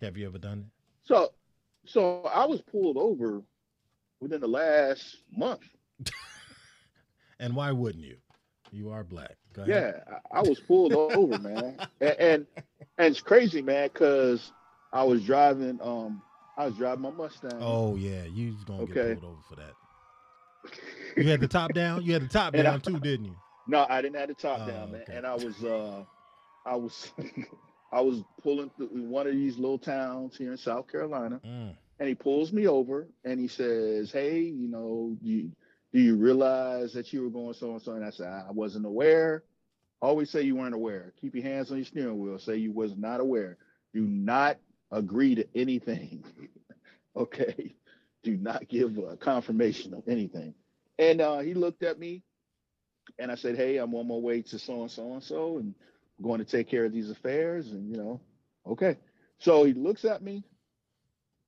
Have you ever done it? So, so I was pulled over within the last month. And why wouldn't you? You are black. Go ahead. Yeah, I, I was pulled over, man, and, and and it's crazy, man, because I was driving. Um, I was driving my Mustang. Oh yeah, you was gonna Okay. get pulled over for that. You had the top down. You had the top And I- down too, didn't you? No, I didn't have the top Oh, down, man. okay. And I was uh I was I was pulling through one of these little towns here in South Carolina, Mm. and he pulls me over and he says, Hey, you know, you, do you realize that you were going so and so? And I said, I wasn't aware. Always say you weren't aware. Keep your hands on your steering wheel. Say you was not aware. Do not agree to anything. okay. Do not give a confirmation of anything. And uh, he looked at me and I said, Hey, I'm on my way to so and so and so and I'm going to take care of these affairs. And, you know, okay. So he looks at me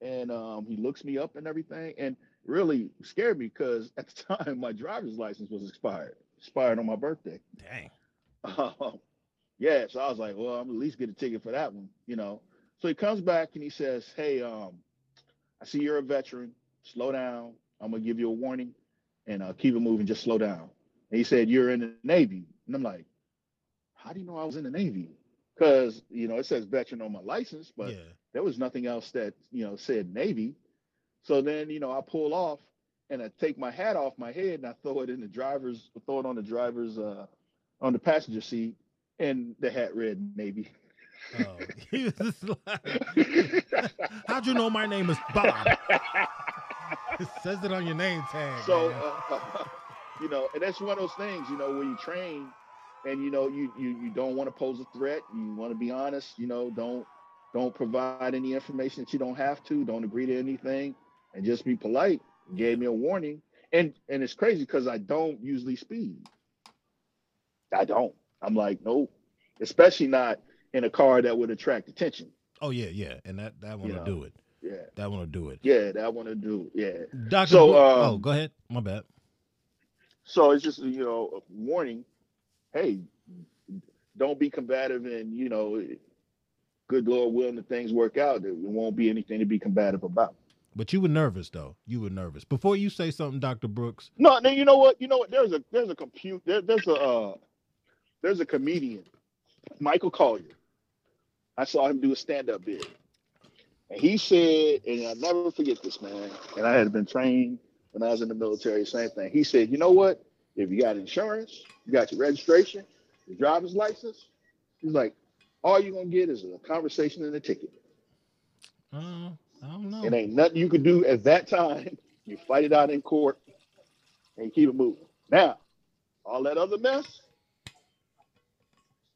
and um, he looks me up and everything and really scared me because at the time my driver's license was expired, expired on my birthday. Dang. Um, yeah, so I was like, well, I'm at least get a ticket for that one, you know. So he comes back and he says, Hey, um, I see you're a veteran. Slow down. I'm gonna give you a warning and uh, keep it moving. Just slow down. And he said, You're in the Navy. And I'm like, How do you know I was in the Navy? Because you know, it says veteran on my license, but yeah. there was nothing else that you know said Navy. So then, you know, I pull off and I take my hat off my head and I throw it in the driver's, throw it on the driver's, uh, on the passenger seat, and the hat read Navy. Oh, he was just like, how'd you know my name is Bob? it says it on your name tag. so, uh, you know, and that's one of those things, you know, when you train and you know you you you don't want to pose a threat, you want to be honest, you know, don't don't provide any information that you don't have to, don't agree to anything, and just be polite. Gave me a warning, and and it's crazy because I don't usually speed. I don't. I'm like, nope, especially not in a car that would attract attention. oh yeah, yeah, and that that one you know. do it. Yeah, That one will do it. yeah, that want to do. Yeah. Doctor. So, Bro- oh, um, go ahead. My bad. So it's just you know a warning. Hey, don't be combative, and you know, good Lord willing, the things work out. There won't be anything to be combative about. But you were nervous though. You were nervous before you say something, Doctor Brooks. No, no, you know what? You know what? There's a there's a compute there, there's a uh, there's a comedian, Michael Colyar. I saw him do a stand up bit, and he said, and I'll never forget this man. And I had been trained when I was in the military. Same thing. He said, you know what? If you got insurance, you got your registration, your driver's license. He's like, all you're gonna get is a conversation and a ticket. Uh, I don't know. It ain't nothing you can do at that time. You fight it out in court and keep it moving. Now, all that other mess,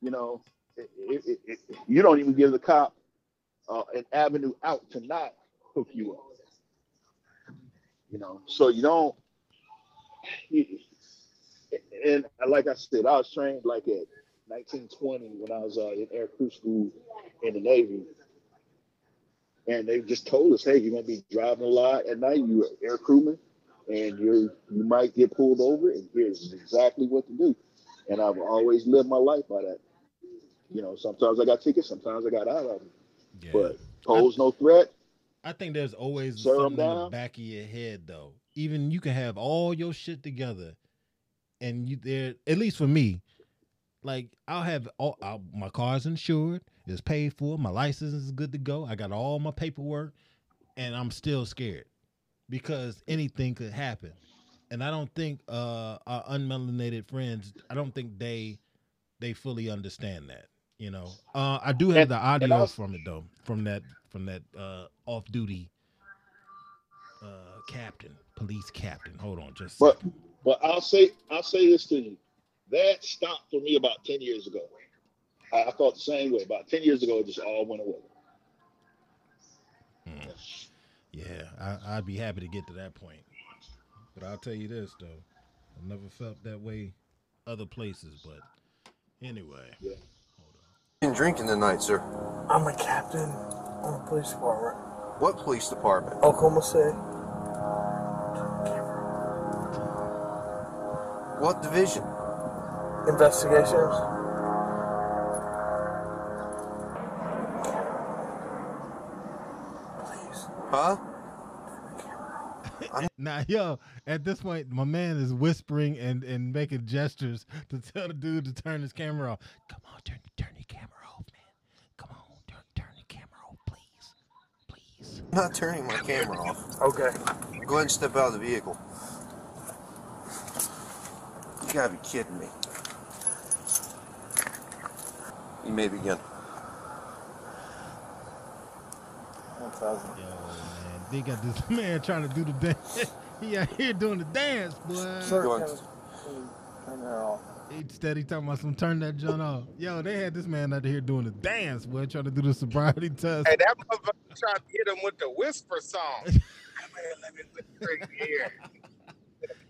you know, it, it, it, you don't even give the cop uh, an avenue out to not hook you up. You know, so you don't. and like I said, I was trained like at 1920 when I was uh, in air crew school in the Navy and they just told us, hey, you're gonna be driving a lot at night. You're an air crewman, and you you might get pulled over, and here's exactly what to do. And I've always lived my life by that. You know, sometimes I got tickets, sometimes I got out of them, Yeah. but pose no threat. I think there's always something in the back of your head though. Even you can have all your shit together, and you there. At least for me, like I'll have all I'll, my car's insured, it's paid for, my license is good to go. I got all my paperwork, and I'm still scared because anything could happen. And I don't think uh, our unmelanated friends. I don't think they they fully understand that. You know, uh, I do have And- the audio also- from it though, from that from that uh, off duty uh, captain, police captain. Hold on, just But but I'll say I'll say this to you. That stopped for me about 10 years ago. I, I felt the same way. About 10 years ago, it just all went away. Hmm. yeah, I, I'd be happy to get to that point. But I'll tell you this though, I never felt that way other places. But anyway, been drinking tonight, sir? I'm a captain on the police department. What police department? Oklahoma City. What division? Investigations. Huh? now yo, at this point, my man is whispering and and making gestures to tell the dude to turn his camera off. Come on, turn turn your camera off, man. Come on, turn turn your camera off, please, please. I'm not turning my camera off. Okay. Go ahead and step out of the vehicle. You gotta be kidding me. You may begin. Yo, man, they got this man trying to do the dance. he out here doing the dance, boy. Sir, Go can on. Turn that off. He steady talking about some turn that joint off. Yo, they had this man out here doing the dance, boy, trying to do the sobriety test. Hey, that motherfucker tried to hit him with the whisper song. Come here, let me whisper in your ear.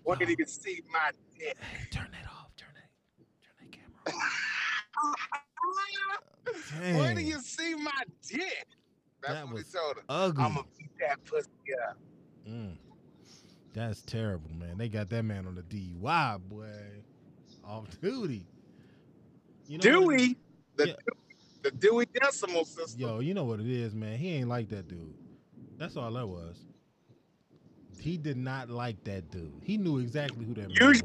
Where do you see my dick? Turn that off. Turn that. Turn that camera off. Where do you see my dick? That's That what was he told him. ugly. I'm gonna beat that pussy up. Mm. That's terrible, man. They got that man on the DUI, boy. Off duty. You know what it- Dewey, the, Yeah. the Dewey Decimal System. Yo, you know what it is, man. He ain't like that dude. That's all that was. He did not like that dude. He knew exactly who that man was.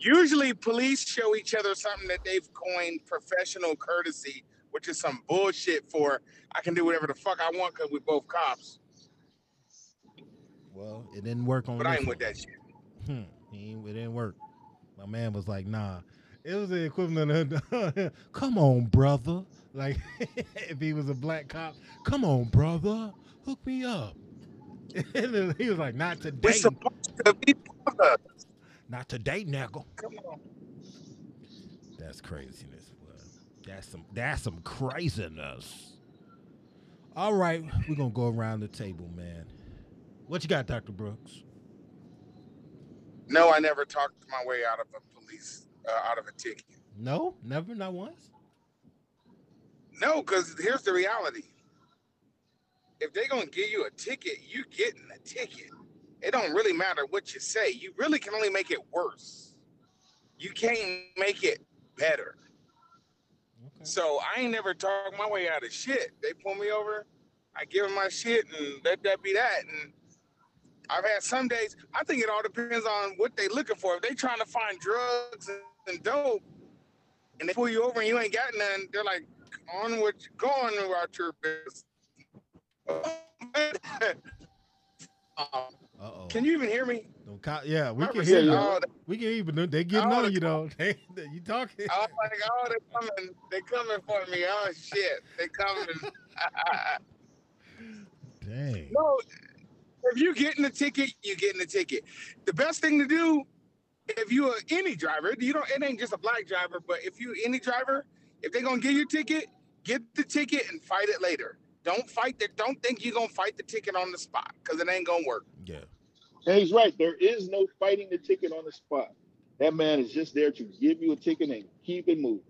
Usually, police show each other something that they've coined professional courtesy, which is some bullshit for I can do whatever the fuck I want because we're both cops. Well, it didn't work on But I ain't one. with that shit. Hmm, it didn't work. My man was like, nah. It was the equivalent of, come on, brother. Like, if he was a black cop, come on, brother, hook me up. And then he was like, not today." We're supposed to be brothers. not today, nigga. Come on. That's craziness. Boy. That's some, that's some craziness. All right, we're gonna go around the table, man. What you got, Dr. Brooks? No, I never talked my way out of a police, uh, out of a ticket. No, never, not once. No, because here's the reality. If they're gonna give you a ticket, you getting a ticket. It don't really matter what you say. You really can only make it worse. You can't make it better. So I ain't never talked my way out of shit. They pull me over, I give them my shit, and let that be that. And I've had some days. I think it all depends on what they looking for. If they trying to find drugs and dope, and they pull you over and you ain't got none, they're like, "On with go going about your business." um, Uh oh. can you even hear me? Don't yeah, we can hear you. oh, We can but they getting Oh, on you though. They, you talking? I was like, "Oh, they coming! They coming for me! Oh shit, they coming!" Dang. No, if you're getting a ticket, you're getting a ticket. The best thing to do, if you are any driver, you don't. It ain't just a black driver, but if you any driver, if they're gonna give you a ticket, get the ticket and fight it later. Don't fight the. Don't think you're gonna fight the ticket on the spot because it ain't gonna work. Yeah. And he's right. There is no fighting the ticket on the spot. That man is just there to give you a ticket and keep it moving.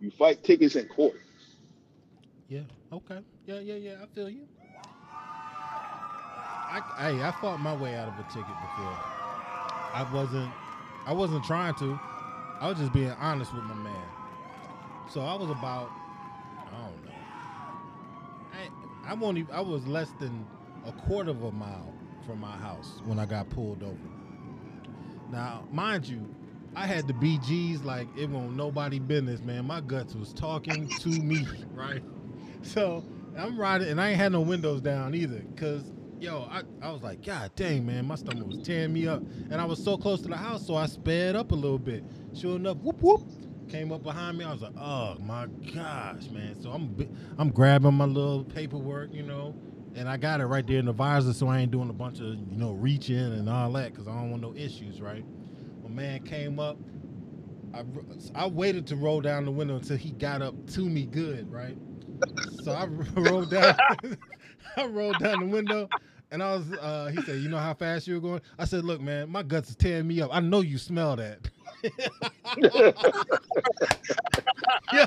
You fight tickets in court. Yeah. Okay. Yeah. Yeah. Yeah. I feel you. I hey, I fought my way out of a ticket before. I wasn't. I wasn't trying to. I was just being honest with my man. So I was about. I don't know. I won't even. I was less than a quarter of a mile from my house when I got pulled over. Now, mind you, I had the BGs like it won't nobody business, man. My guts was talking to me, right? So I'm riding, and I ain't had no windows down either, cause yo, I, I was like, God dang, man, my stomach was tearing me up, and I was so close to the house, so I sped up a little bit. Sure enough, whoop whoop, came up behind me. I was like, oh my gosh, man. So I'm I'm grabbing my little paperwork, you know, and I got it right there in the visor, so I ain't doing a bunch of you know reaching and all that, cause I don't want no issues, right? My man came up. I, I waited to roll down the window until he got up to me good, right? So I rolled down, I rolled down the window, And I was, uh, he said, "You know how fast you were going?" I said, "Look, man, my guts is tearing me up. I know you smell that." Yeah.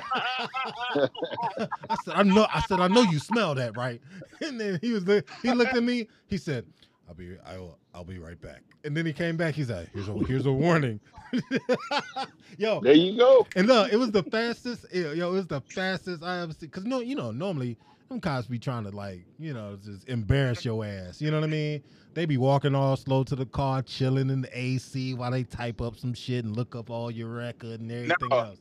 I said, "I know." I said, "I know you smell that, right?" And then he was, he looked at me. He said, "I'll be, I'll, I'll be right back." And then he came back. He's like, "Here's a, here's a warning." yo, there you go. And look, it was the fastest. Yo, it was the fastest I ever seen. Cause no, you know, normally them cops be trying to like, you know, just embarrass your ass. You know what I mean? They be walking all slow to the car, chilling in the AC while they type up some shit and look up all your record and everything No. else.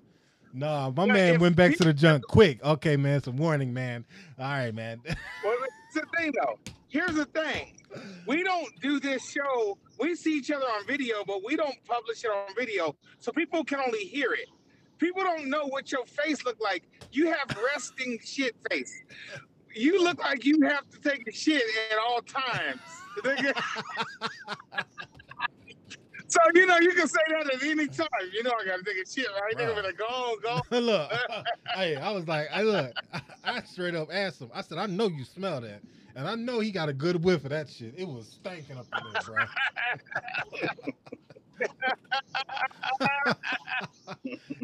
No, my man went back to the junk quick. Okay, man, some warning, man. All right, man. Well, here's the thing, though. Here's the thing. We don't do this show. We see each other on video, but we don't publish it on video, so people can only hear it. People don't know what your face look like. You have resting shit face. You look like you have to take a shit at all times. so you know you can say that at any time. You know I gotta take a shit, right? They're gonna be like, go on, go. look, hey, I was like, I look, I, I straight up asked him. I said, I know you smell that, and I know he got a good whiff of that shit. It was stinking up in there, bro.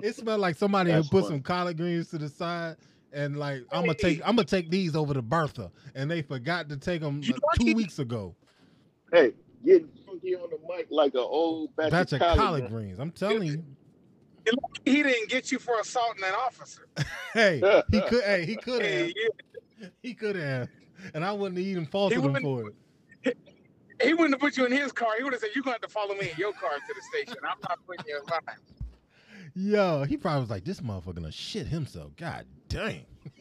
It smelled like somebody That's had put funny. some collard greens to the side. And like I'm gonna take, I'm gonna take these over to Bertha, and they forgot to take them uh, two weeks ago. Hey, getting funky on the mic like an old batch, Batch of of collard collard greens. greens. I'm telling you. He didn't get you for assaulting an officer. Hey, he could. Hey, he could have. Hey, yeah. He could have, and I wouldn't have even faulted him for it. He wouldn't have put you in his car. He would have said, "You're going to have to follow me in your car to the station. I'm not putting you in mine." Yo, he probably was like, "This motherfucker gonna shit himself." God dang.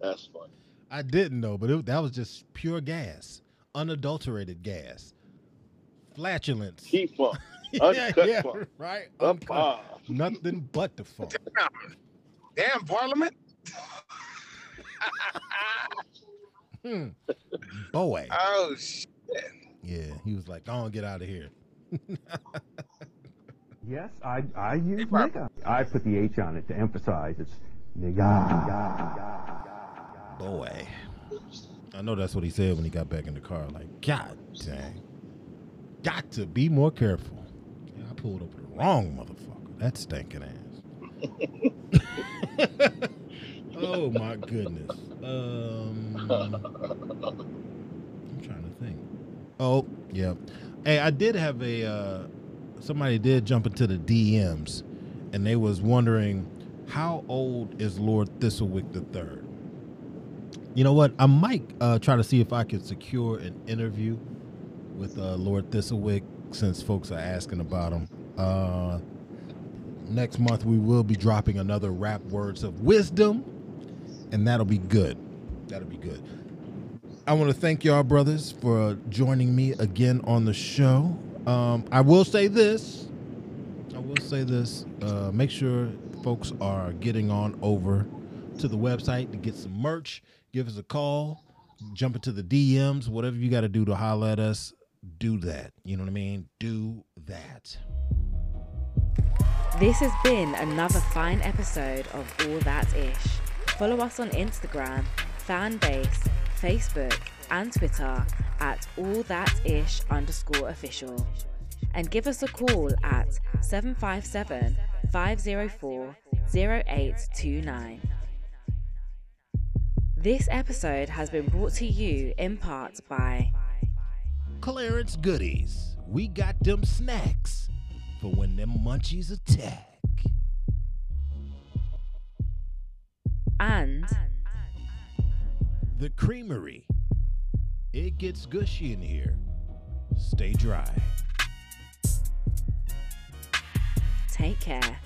That's funny. I didn't know, but it, that was just pure gas, unadulterated gas, flatulence. He funk. yeah, Uncut yeah, funk. right. Up Uncut. high. Nothing but the funk. Damn, damn Parliament. Hmm. Boy. Oh shit. Yeah, he was like, "I don't get out of here." Yes, I I use nigga. I put the H on it to emphasize it's nigga. Boy. I know that's what he said when he got back in the car. Like, God dang. Got to be more careful. Yeah, I pulled over the wrong motherfucker. That stinking ass. oh my goodness. Um I'm trying to think. Oh, yeah. Hey, I did have a uh somebody did jump into the DMs and they was wondering how old is Lord Thistlewick the third? You know what? I might uh, try to see if I could secure an interview with uh, Lord Thistlewick since folks are asking about him. Uh, next month we will be dropping another rap words of wisdom, and that'll be good. That'll be good. I want to thank y'all brothers for joining me again on the show. Um, I will say this. I will say this. Uh, make sure folks are getting on over to the website to get some merch. Give us a call. Jump into the DMs. Whatever you got to do to holler at us, do that. You know what I mean? Do that. This has been another fine episode of All That Ish. Follow us on Instagram, Fanbase, Facebook, and Twitter at All That Ish underscore official. And give us a call at 757 504 0829. This episode has been brought to you in part by Clarence Goodies. We got them snacks for when them munchies attack. And The Creamery. It gets gushy in here. Stay dry. Take Care.